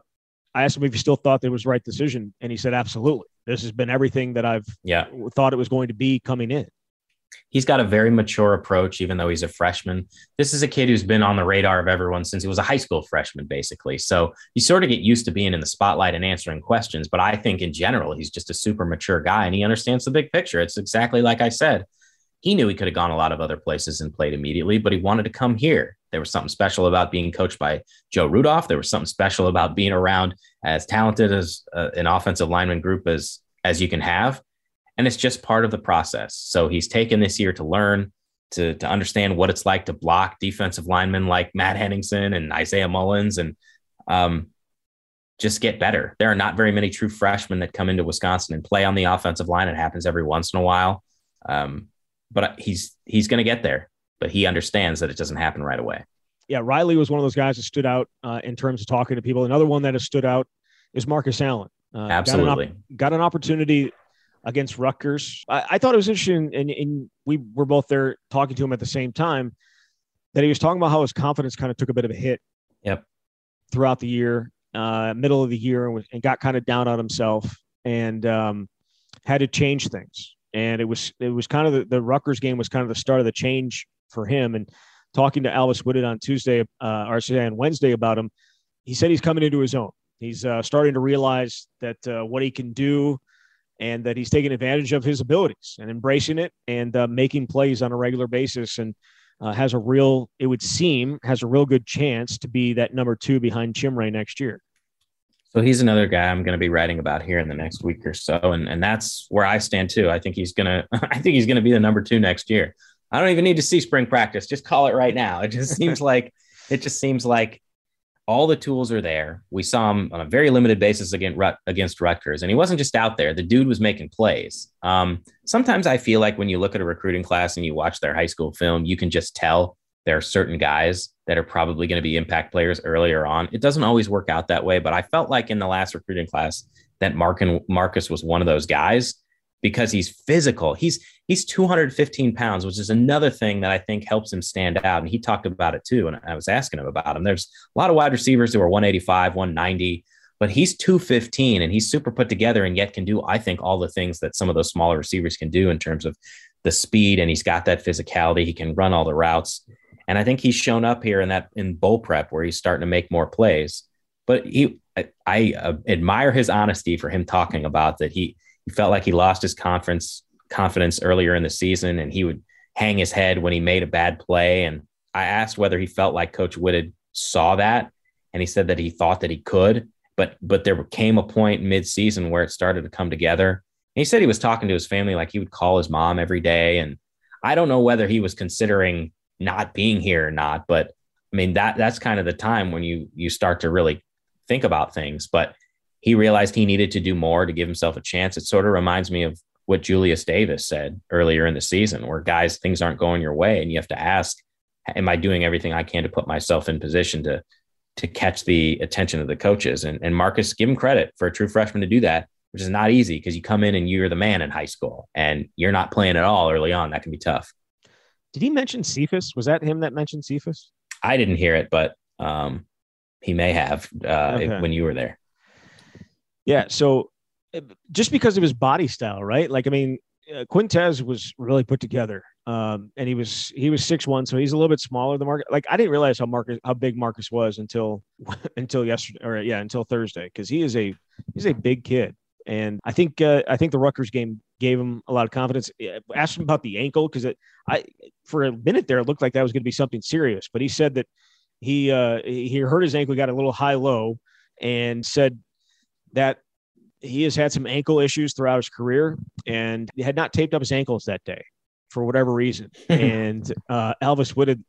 i asked him if he still thought that was the right decision and he said absolutely this has been everything that i've yeah thought it was going to be coming in he's got a very mature approach, even though he's a freshman. This is a kid who's been on the radar of everyone since he was a high school freshman, basically. So you sort of get used to being in the spotlight and answering questions. But I think in general, he's just a super mature guy and he understands the big picture. It's exactly like I said. He knew he could have gone a lot of other places and played immediately, but he wanted to come here. There was something special about being coached by Joe Rudolph. There was something special about being around as talented as uh, an offensive lineman group as as you can have and it's just part of the process. So he's taken this year to learn, to, to understand what it's like to block defensive linemen like Matt Henningsen and Isaiah Mullins and um, just get better. There are not very many true freshmen that come into Wisconsin and play on the offensive line. It happens every once in a while. Um, but he's he's going to get there, but he understands that it doesn't happen right away. Yeah, Riley was one of those guys that stood out uh, in terms of talking to people. Another one that has stood out is Marcus Allen. Uh, Absolutely, got an, op- got an opportunity against Rutgers. I, I thought it was interesting, and, and, we were both there talking to him at the same time that he was talking about how his confidence kind of took a bit of a hit. Yep. Throughout the year, uh, middle of the year, and, and got kind of down on himself, and um, had to change things. And it was it was kind of the, the Rutgers game was kind of the start of the change for him. And talking to Alvis Whitted on Tuesday, uh, or say on Wednesday about him, he said he's coming into his own. He's uh, starting to realize that uh, what he can do and that he's taking advantage of his abilities and embracing it and uh, making plays on a regular basis and uh, has a real, it would seem, has a real good chance to be that number two behind Chimere next year. So he's another guy I'm going to be writing about here in the next week or so, and and that's where I stand too. I think he's gonna, (laughs) I think he's going to be the number two next year. I don't even need to see spring practice; just call it right now. It just seems (laughs) like, it just seems like all the tools are there. We saw him on a very limited basis against against Rutgers, and he wasn't just out there. The dude was making plays. Um, sometimes I feel like when you look at a recruiting class and you watch their high school film, you can just tell there are certain guys that are probably going to be impact players earlier on. It doesn't always work out that way, but I felt like in the last recruiting class that Mark and Marcus was one of those guys because he's physical. He's he's 215 pounds, which is another thing that I think helps him stand out. And he talked about it too. And I was asking him about him. There's a lot of wide receivers who are 185, 190, but he's 215 and he's super put together and yet can do, I think, all the things that some of those smaller receivers can do in terms of the speed. And he's got that physicality. He can run all the routes. And I think he's shown up here in that in bowl prep where he's starting to make more plays. But he, I, I uh, admire his honesty for him talking about that. He he felt like he lost his confidence confidence earlier in the season, and he would hang his head when he made a bad play. And I asked whether he felt like Coach Whitted saw that, and he said that he thought that he could, but but there came a point mid-season where it started to come together. And he said he was talking to his family like he would call his mom every day, and I don't know whether he was considering not being here or not, but I mean that that's kind of the time when you you start to really think about things. But he realized he needed to do more to give himself a chance. It sort of reminds me of what Julius Davis said earlier in the season, where guys, things aren't going your way, and you have to ask, Am I doing everything I can to put myself in position to to catch the attention of the coaches? And, and Marcus, give him credit for a true freshman to do that, which is not easy because you come in and you're the man in high school and you're not playing at all early on. That can be tough. Did he mention Cephus? Was that him that mentioned Cephus? I didn't hear it, but um, he may have uh, okay. if, when you were there. Yeah. So eh, just because of his body style, right? Like, I mean, uh, Quintez was really put together. Um, and he was he was six one, so he's a little bit smaller than Marcus. Like I didn't realize how Marcus how big Marcus was until (laughs) until yesterday or yeah until Thursday because he is a he's a big kid, and I think uh, I think the Rutgers game gave him a lot of confidence. Asked him about the ankle because I for a minute there it looked like that was going to be something serious, but he said that he uh, he hurt his ankle, got a little high low, and said that he has had some ankle issues throughout his career and he had not taped up his ankles that day for whatever reason. (laughs) and uh, Alvis Whitted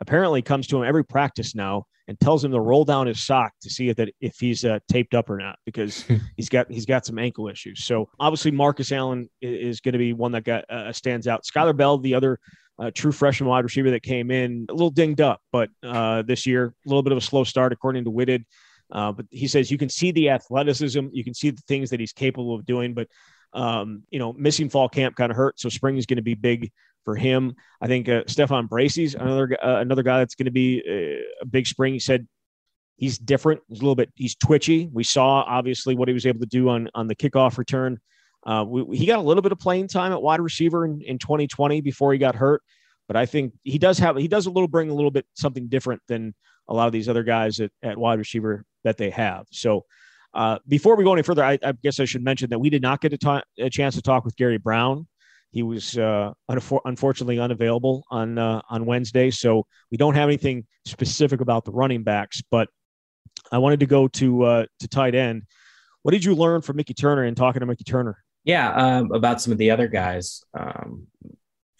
apparently comes to him every practice now and tells him to roll down his sock to see if that if he's uh, taped up or not because (laughs) he's got he's got some ankle issues. So obviously Marcus Allen is, is going to be one that got uh, stands out. Skyler Bell, the other uh, true freshman wide receiver that came in a little dinged up, but uh, this year a little bit of a slow start according to Whitted. Uh, but he says you can see the athleticism, you can see the things that he's capable of doing. But um, you know, missing fall camp kind of hurt, so spring is going to be big for him. I think uh, Stephan Bracey's another uh, another guy that's going to be a, uh, a big spring. He said he's different. He's a little bit he's twitchy. We saw obviously what he was able to do on on the kickoff return Uh, we, he got a little bit of playing time at wide receiver in, in 2020 before he got hurt, but I think he does have he does a little bring a little bit something different than a lot of these other guys at, at wide receiver that they have. So uh, before we go any further, I, I, guess I should mention that we did not get a chance to talk with Gary Brown. He was uh, unfor- unfortunately unavailable on uh, on Wednesday, so we don't have anything specific about the running backs. But I wanted to go to uh, to tight end. What did you learn from Mickey Turner in talking to Mickey Turner? Yeah, um, about some of the other guys. Um,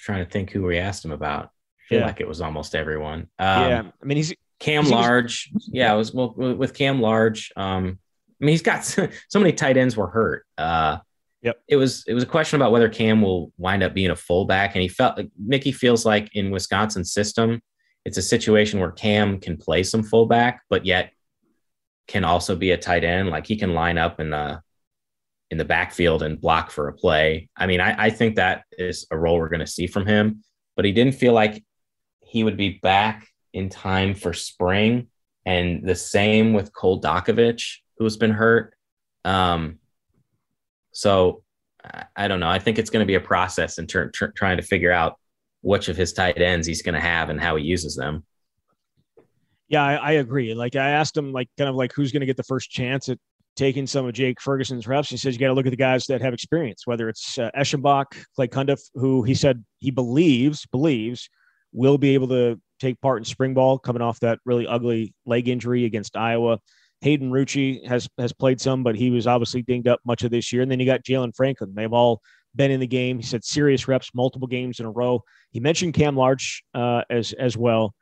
trying to think who we asked him about. I feel yeah. like it was almost everyone. Um, yeah, I mean he's Cam Large. yeah, it was well with Cam Large. Um, I mean he's got so, (laughs) so many tight ends were hurt. Uh, Yep. It was it was a question about whether Cam will wind up being a fullback, and he felt like Mickey feels like in Wisconsin system, it's a situation where Cam can play some fullback, but yet can also be a tight end. Like he can line up in the in the backfield and block for a play. I mean, I, I think that is a role we're going to see from him, but he didn't feel like he would be back in time for spring. And the same with Cole Dakovich, who's been hurt. Um, so I don't know. I think it's going to be a process in ter- ter- trying to figure out which of his tight ends he's going to have and how he uses them. Yeah, I, I, agree. Like I asked him, like kind of like who's going to get the first chance at taking some of Jake Ferguson's reps. He says you got to look at the guys that have experience, whether it's uh, Eschenbach, Clay Cundiff, who he said he believes believes will be able to take part in spring ball, coming off that really ugly leg injury against Iowa. Hayden Rucci has has played some, but he was obviously dinged up much of this year. And then you got Jaylan Franklin. They've all been in the game. He said serious reps, multiple games in a row. He mentioned Cam Large uh, as as well,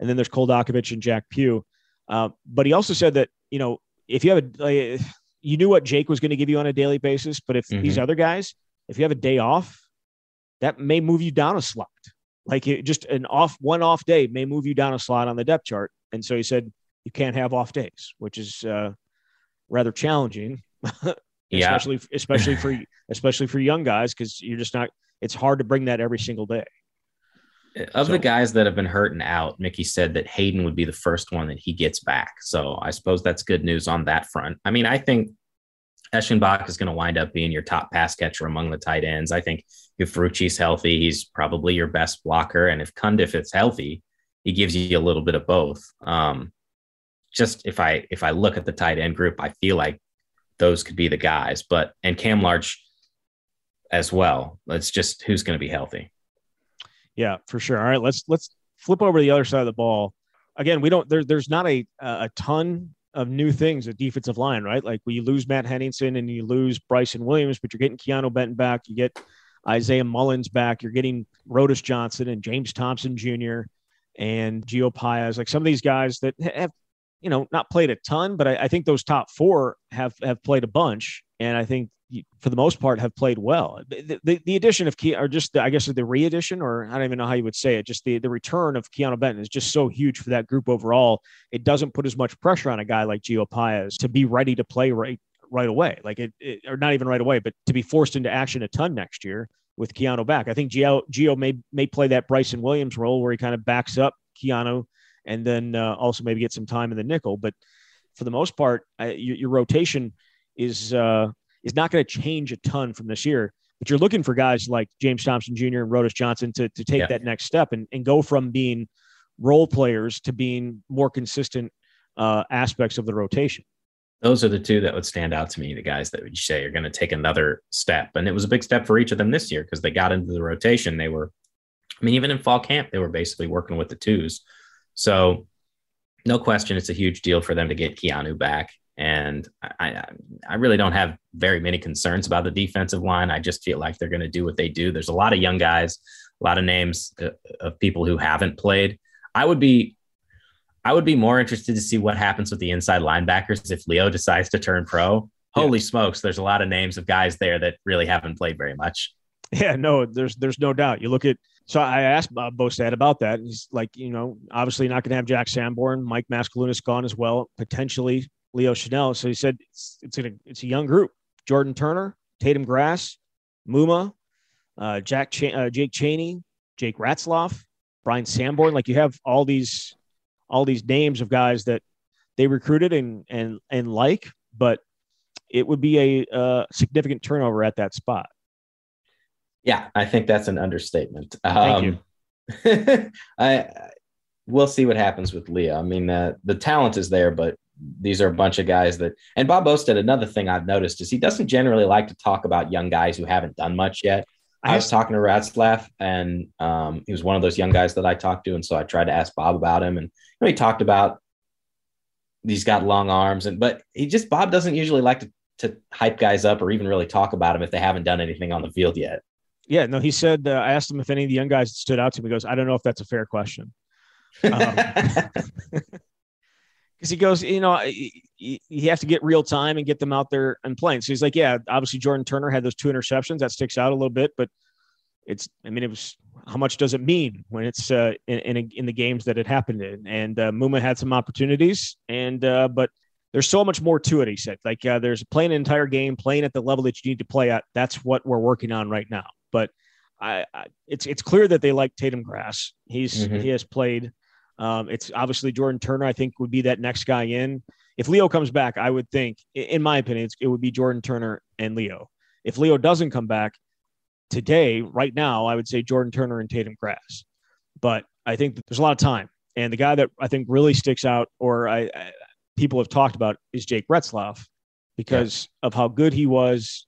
and then there's Cole Dakovich and Jack Pugh. Uh, but he also said that you know if you have a uh, you knew what Jake was going to give you on a daily basis, but if mm-hmm. these other guys, if you have a day off, that may move you down a slot. Like it, just an off one off day may move you down a slot on the depth chart. And so he said you can't have off days, which is uh, rather challenging. (laughs) yeah. especially especially for especially for young guys because you're just not. It's hard to bring that every single day. Of so, the guys that have been hurting out, Mickey said that Hayden would be the first one that he gets back. So I suppose that's good news on that front. I mean, I think Eschenbach is going to wind up being your top pass catcher among the tight ends. I think if Rucci's healthy, he's probably your best blocker. And if Cundiff is healthy, he gives you a little bit of both. Um, just if I if I look at the tight end group, I feel like those could be the guys. But and Cam Large as well. It's just who's going to be healthy. Yeah, for sure. All right, let's let's flip over the other side of the ball. Again, we don't there, there's not a a ton of new things at defensive line, right? Like we lose Matt Henningsen and you lose Bryson Williams, but you're getting Keanu Benton back. You get Isaiah Mullins back. You're getting Rodas Johnson and James Thompson Jr. and Gio Paez. Like some of these guys that have you know, not played a ton, but I, I, think those top four have have played a bunch, and I think for the most part have played well. The, the, the addition of Key, or just the, I guess the re-edition, or I don't even know how you would say it, just the the return of Keanu Benton is just so huge for that group overall. It doesn't put as much pressure on a guy like Gio Paez to be ready to play right right away, like it, it or not even right away, but to be forced into action a ton next year with Keanu back. I think Gio, Gio may may play that Bryson Williams role where he kind of backs up Keanu and then uh, also maybe get some time in the nickel. But for the most part, I, your, your, rotation is uh, is not going to change a ton from this year. But you're looking for guys like James Thompson Jr. and Rodas Johnson to to take yeah. that next step and, and go from being role players to being more consistent uh, aspects of the rotation. Those are the two that would stand out to me. The guys that would say are going to take another step, and it was a big step for each of them this year because they got into the rotation. They were, I mean, even in fall camp, they were basically working with the twos. So, no question, it's a huge deal for them to get Keanu back. And I, I really don't have very many concerns about the defensive line. I just feel like they're going to do what they do. There's a lot of young guys, a lot of names uh, of people who haven't played. I would be, I would be more interested to see what happens with the inside linebackers if Leo decides to turn pro. Holy yeah. smokes, there's a lot of names of guys there that really haven't played very much. Yeah, no, there's there's no doubt. You look at so I asked Bob Bostad about that. He's like, you know, obviously not going to have Jack Sanborn, Mike Mascalunas gone as well, potentially Leo Chenal. So he said it's it's a, it's a young group. Jordan Turner, Tatum Grass, Muma, uh, Jack Ch- uh, Jake Chaney, Jake Ratzlaff, Bryan Sanborn. Like you have all these all these names of guys that they recruited and and and like, but it would be a uh, significant turnover at that spot. Yeah, I think that's an understatement. Thank you. (laughs) I we'll see what happens with Leo. I mean, uh, the talent is there, but these are a bunch of guys that. And Bob Bostad, another thing I've noticed is he doesn't generally like to talk about young guys who haven't done much yet. I, I was talking to Ratzlaff, and um, he was one of those young guys that I talked to, and so I tried to ask Bob about him, and you know, he talked about he's got long arms, and but he just Bob doesn't usually like to to hype guys up or even really talk about them if they haven't done anything on the field yet. Yeah, no, he said uh, I asked him if any of the young guys stood out to him. He goes, I don't know if that's a fair question. (laughs) (laughs) Because he goes, you know, you have to get real time and get them out there and playing. So he's like, yeah, obviously Jordan Turner had those two interceptions that sticks out a little bit, but it's, I mean, it was how much does it mean when it's uh, in in, in the games that it happened in? And uh, Muma had some opportunities, and uh, but there's so much more to it. He said, like uh, there's playing an entire game, playing at the level that you need to play at. That's what we're working on right now. But I, I it's it's clear that they like Tatum Grass. He's mm-hmm. he has played. Um, it's obviously Jordan Turner. I think would be that next guy in. If Leo comes back, I would think, in my opinion, it would be Jordan Turner and Leo. If Leo doesn't come back today, right now, I would say Jordan Turner and Tatum Grass. But I think there's a lot of time. And the guy that I think really sticks out, or I, I people have talked about, is Jake Ratzlaff because yeah. of how good he was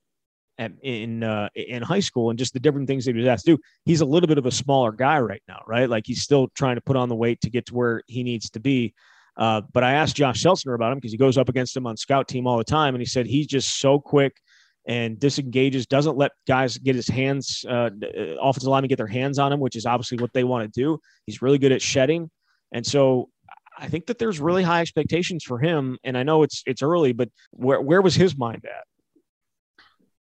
at, in uh, in high school and just the different things that he was asked to do. He's a little bit of a smaller guy right now, right? Like he's still trying to put on the weight to get to where he needs to be. Uh, but I asked Josh Seltzner about him because he goes up against him on scout team all the time, and he said he's just so quick and disengages, doesn't let guys get his hands, uh, uh offensive linemen get their hands on him, which is obviously what they want to do. He's really good at shedding, and so I think that there's really high expectations for him. And I know it's it's early, but where where was his mind at?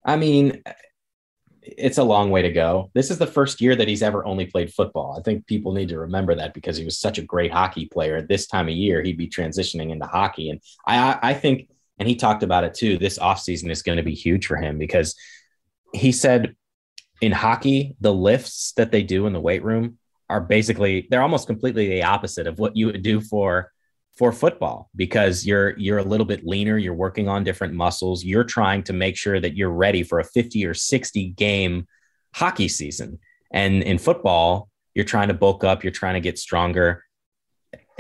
I mean, it's a long way to go. This is the first year that he's ever only played football. I think people need to remember that because he was such a great hockey player. At this time of year, he'd be transitioning into hockey. And I, I think, and he talked about it too, this offseason is going to be huge for him because he said in hockey, the lifts that they do in the weight room are basically, they're almost completely the opposite of what you would do for for football because you're you're a little bit leaner you're working on different muscles you're trying to make sure that you're ready for a 50 or 60 game hockey season. And in football you're trying to bulk up you're trying to get stronger.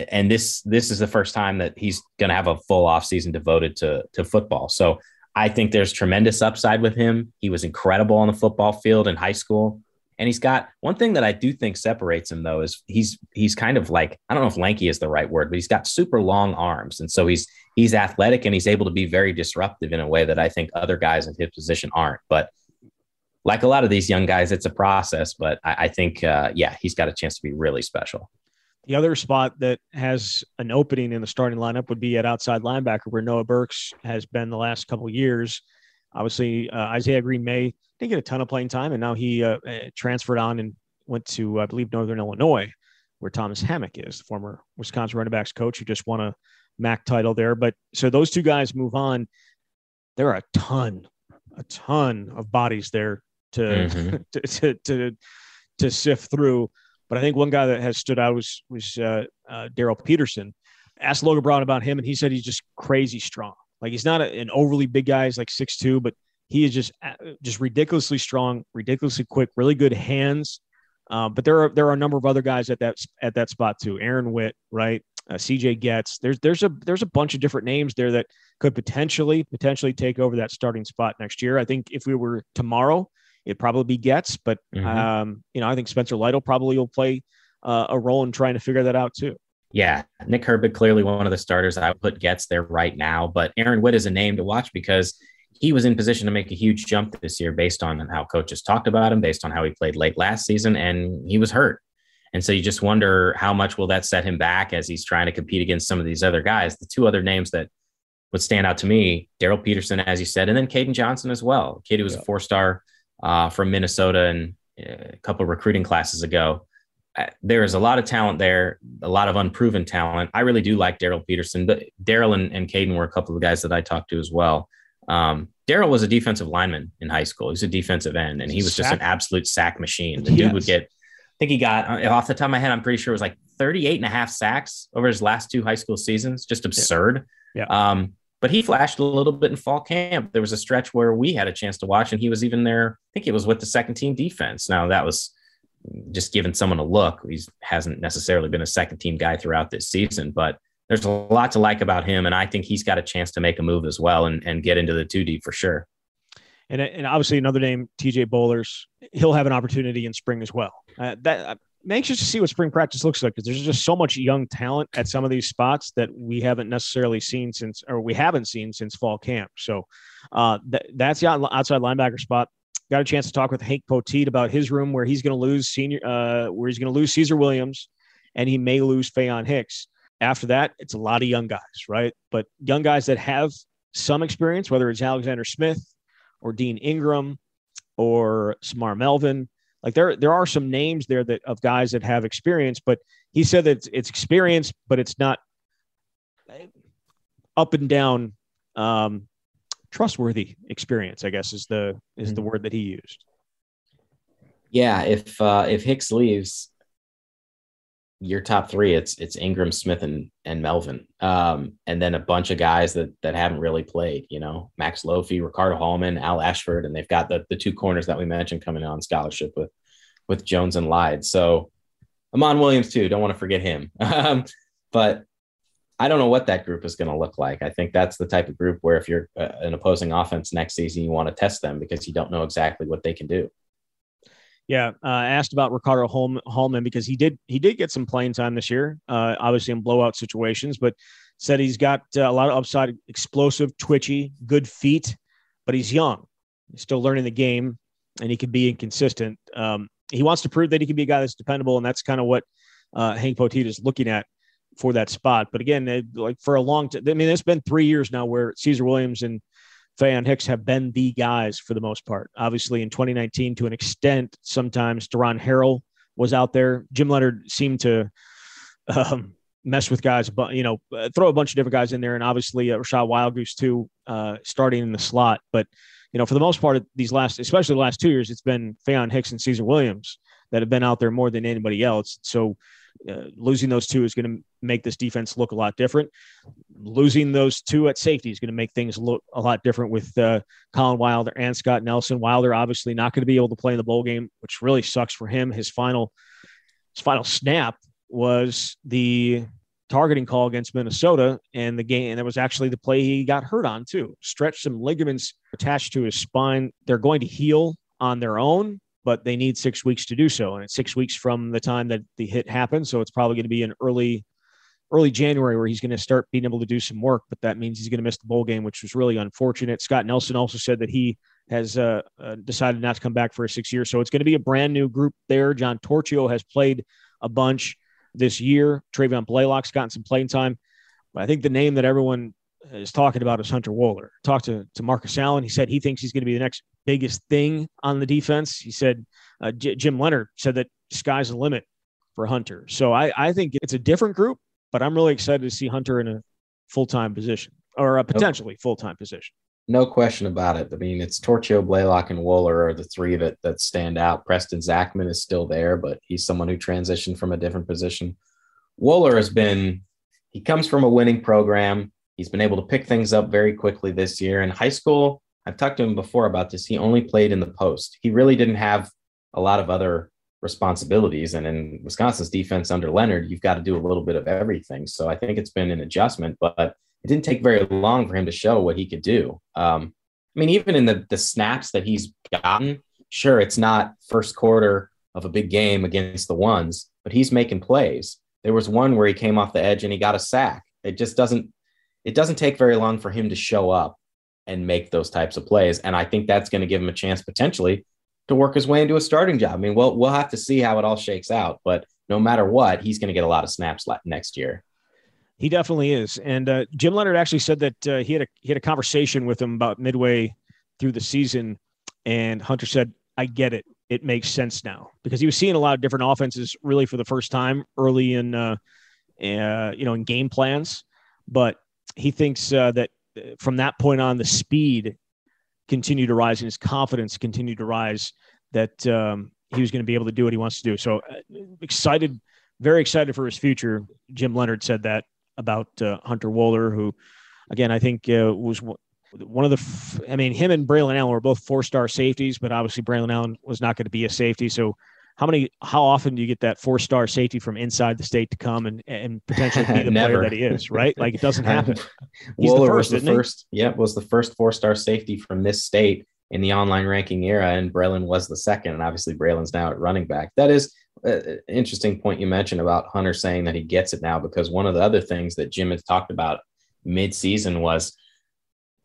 And this this is the first time that he's going to have a full off season devoted to to football. So i think there's tremendous upside with him. He was incredible on the football field in high school and he's got one thing that I do think separates him though is he's he's kind of like I don't know if lanky is the right word, but he's got super long arms, and so he's he's athletic and he's able to be very disruptive in a way that I think other guys in his position aren't. But like a lot of these young guys, it's a process. But I, I think uh, yeah, he's got a chance to be really special. The other spot that has an opening in the starting lineup would be at outside linebacker, where Noah Burks has been the last couple years. Obviously, uh, Isaiah Green May didn't get a ton of playing time, and now he uh, uh, transferred on and went to, I believe, Northern Illinois, where Thomas Hammock is, the former Wisconsin running backs coach who just won a MAC title there. But so those two guys move on. There are a ton, a ton of bodies there to mm-hmm. (laughs) to, to, to to sift through. But I think one guy that has stood out was was uh, uh, Darryl Peterson. Asked Logan Brown about him, and he said he's just crazy strong. Like he's not an overly big guy. He's like six two, but he is just uh, just ridiculously strong, ridiculously quick, really good hands. Um, but there are there are a number of other guys at that at that spot too. Aaron Witt, right? Uh, CJ Goetz. There's there's a there's a bunch of different names there that could potentially potentially take over that starting spot next year. I think if we were tomorrow, it'd probably be Goetz, but mm-hmm. um, you know I think Spencer Lytle probably will play uh, a role in trying to figure that out too. Yeah, Nick Herbig clearly one of the starters. I would put Goetz there right now, but Aaron Witt is a name to watch because he was in position to make a huge jump this year based on how coaches talked about him, based on how he played late last season, and he was hurt. And so you just wonder how much will that set him back as he's trying to compete against some of these other guys. The two other names that would stand out to me, Darryl Peterson, as you said, and then Kaden Johnson as well. Katie was yeah. a four star uh, from Minnesota and uh, a couple of recruiting classes ago. There is a lot of talent there, a lot of unproven talent. I really do like Darryl Peterson, but Darryl and, and Kaden were a couple of guys that I talked to as well. Um, Darryl was a defensive lineman in high school. He was a defensive end, and he was just an absolute sack machine. The yes. dude would get, I think he got, uh, off the top of my head, I'm pretty sure it was like 38 and a half sacks over his last two high school seasons. Just absurd. Yeah. Um, but he flashed a little bit in fall camp. There was a stretch where we had a chance to watch, and he was even there. I think it was with the second team defense. Now that was just giving someone a look. He hasn't necessarily been a second team guy throughout this season, but there's a lot to like about him, and I think he's got a chance to make a move as well and, and get into the 2D for sure. And, and obviously another name, TJ Bollers, he'll have an opportunity in spring as well. Uh, that I'm anxious to see what spring practice looks like because there's just so much young talent at some of these spots that we haven't necessarily seen since, or we haven't seen since fall camp. So uh, th- that's the outside linebacker spot. Got a chance to talk with Hank Poteat about his room where he's going to lose senior, uh, where he's going to lose Caesar Williams, and he may lose Faion Hicks. After that, it's a lot of young guys, right? But young guys that have some experience, whether it's Alexander Smith or Dean Engram or Semar Melvin like there, there are some names there that of guys that have experience, but he said that it's, it's experience, but it's not up and down um, trustworthy experience. I guess is the is mm-hmm. the word that he used. Yeah, if uh, if Hicks leaves, your top three, it's it's Engram, Smith, and and Melvin, um, and then a bunch of guys that that haven't really played. You know, Max Lofy, Ricardo Hallman, Al Ashford, and they've got the the two corners that we mentioned coming on scholarship with with Jones and Lyde. So Amaun Williams too. Don't want to forget him. (laughs) Um, but I don't know what that group is going to look like. I think that's the type of group where if you're uh, an opposing offense next season, you want to test them because you don't know exactly what they can do. Yeah, uh, asked about Ricardo Hallman because he did he did get some playing time this year, uh, obviously in blowout situations, but said he's got uh, a lot of upside, explosive, twitchy, good feet, but he's young, he's still learning the game, and he can be inconsistent. Um, he wants to prove that he can be a guy that's dependable, and that's kind of what uh, Hank Poteat is looking at for that spot. But again, like for a long time, I mean, it's been three years now where Caesar Williams and Faion Hicks have been the guys for the most part. Obviously, in 2019, to an extent, sometimes Deron Harrell was out there. Jim Leonhard seemed to um, mess with guys, but you know, uh, throw a bunch of different guys in there, and obviously uh, Rachad Wildgoose too, uh, starting in the slot. But you know, for the most part, these last, especially the last two years, it's been Faion Hicks and Caesar Williams that have been out there more than anybody else. So uh, losing those two is going to make this defense look a lot different. Losing those two at safety is going to make things look a lot different with uh, Collin Wilder and Scott Nelson. Wilder obviously not going to be able to play in the bowl game, which really sucks for him. His final his final snap was the targeting call against Minnesota, and the game and it was actually the play he got hurt on too. Stretched some ligaments attached to his spine. They're going to heal on their own but they need six weeks to do so. And it's six weeks from the time that the hit happened. So it's probably going to be in early, early January where he's going to start being able to do some work. But that means he's going to miss the bowl game, which was really unfortunate. Scott Nelson also said that he has uh, uh, decided not to come back for a six year. So it's going to be a brand new group there. John Torchio has played a bunch this year. Travian Blaylock's gotten some playing time. But I think the name that everyone is talking about is Hunter Wohler. Talked to, to Marcus Allen. He said he thinks he's going to be the next biggest thing on the defense. He said uh, J- Jim Leonhard said that sky's the limit for Hunter. So I, I think it's a different group, but I'm really excited to see Hunter in a full time position or a potentially full time position. No question about it. I mean, it's Torchio, Blaylock, and Wohler are the three that that stand out. Preston Zachman is still there, but he's someone who transitioned from a different position. Wohler has been he comes from a winning program. He's been able to pick things up very quickly this year. In high school, I've talked to him before about this. He only played in the post. He really didn't have a lot of other responsibilities. And in Wisconsin's defense under Leonhard, you've got to do a little bit of everything. So I think it's been an adjustment, but it didn't take very long for him to show what he could do. Um, I mean, even in the the snaps that he's gotten, sure, it's not first quarter of a big game against the ones, but he's making plays. There was one where he came off the edge and he got a sack. It just doesn't it doesn't take very long for him to show up and make those types of plays. And I think that's going to give him a chance potentially to work his way into a starting job. I mean, we'll we'll have to see how it all shakes out, but no matter what, he's going to get a lot of snaps next year. He definitely is. And uh, Jim Leonhard actually said that uh, he had a he had a conversation with him about midway through the season, and Hunter said, "I get it. It makes sense now because he was seeing a lot of different offenses really for the first time early in uh, uh you know in game plans, but he thinks uh, that uh, from that point on, the speed continued to rise and his confidence continued to rise that um, he was going to be able to do what he wants to do. So uh, excited, very excited for his future. Jim Leonhard said that about uh, Hunter Wohler, who again, I think uh, was one of the. I mean, him and Braylon Allen were both four star safeties, but obviously Braylon Allen was not going to be a safety. So, how many? How often do you get that four star safety from inside the state to come and and potentially be (laughs) the player that he is? Right? Like it doesn't (laughs) happen. (laughs) He's the first, was the first. Yeah, was the first four star safety from this state in the online ranking era, and Braylon was the second. And obviously, Braylon's now at running back. That is an interesting point you mentioned about Hunter saying that he gets it now, because one of the other things that Jim has talked about mid-season was,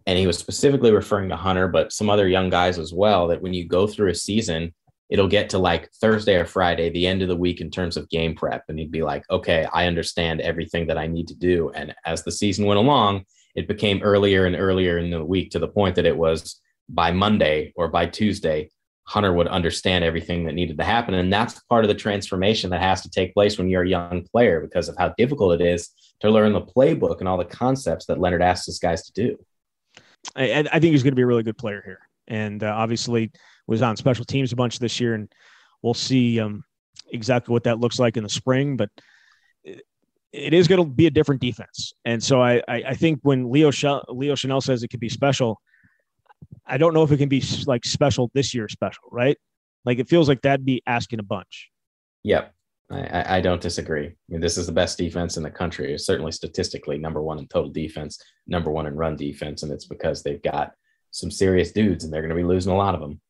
and he was specifically referring to Hunter, but some other young guys as well, that when you go through a season, it'll get to like Thursday or Friday, the end of the week in terms of game prep, and he'd be like, okay, I understand everything that I need to do. And as the season went along, it became earlier and earlier in the week to the point that it was by Monday or by Tuesday, Hunter would understand everything that needed to happen. And that's part of the transformation that has to take place when you're a young player because of how difficult it is to learn the playbook and all the concepts that Leonhard asks his guys to do. I, I think he's going to be a really good player here. And uh, obviously was on special teams a bunch this year. And we'll see um, exactly what that looks like in the spring. But it is going to be a different defense. And so I, I, I think when Leo, Leo Chenal says it could be special, I don't know if it can be like special this year special, right? Like it feels like that'd be asking a bunch. Yep. I, I don't disagree. I mean, this is the best defense in the country. It's certainly statistically number one in total defense, number one in run defense, and it's because they've got some serious dudes, and they're going to be losing a lot of them.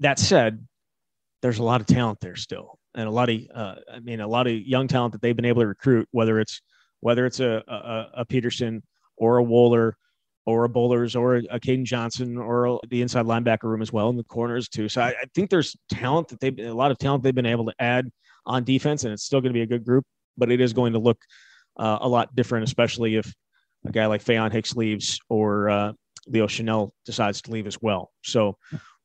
That said, there's a lot of talent there still, and a lot of, uh, I mean, a lot of young talent that they've been able to recruit. Whether it's whether it's a, a, a Peterson or a Wohler or a Bollers or a Kaden Johnson or the inside linebacker room as well in the corners too. So I, I think there's talent that they've a lot of talent they've been able to add on defense, and it's still going to be a good group, but it is going to look uh, a lot different, especially if a guy like Faion Hicks leaves or uh, Leo Chenal decides to leave as well. So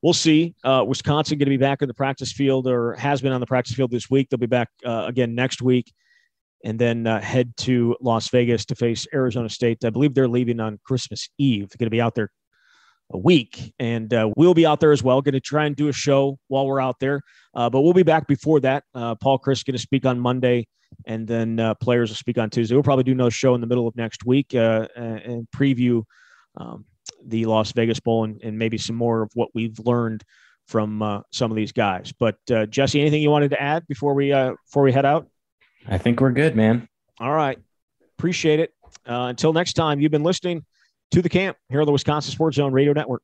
we'll see. Uh, Wisconsin going to be back in the practice field or has been on the practice field this week. They'll be back uh, again next week and then uh, head to Las Vegas to face Arizona State. I believe they're leaving on Christmas Eve. They're going to be out there a week, and uh, we'll be out there as well. Going to try and do a show while we're out there, uh, but we'll be back before that. Uh, Paul Chryst going to speak on Monday, and then players will speak on Tuesday. We'll probably do another show in the middle of next week and preview um, the Las Vegas Bowl and, and, maybe some more of what we've learned from uh, some of these guys. But uh, Jesse, anything you wanted to add before we uh, before we head out? I think we're good, man. All right. Appreciate it. Uh, until next time, you've been listening to the camp here on the Wisconsin Sports Zone Radio Network.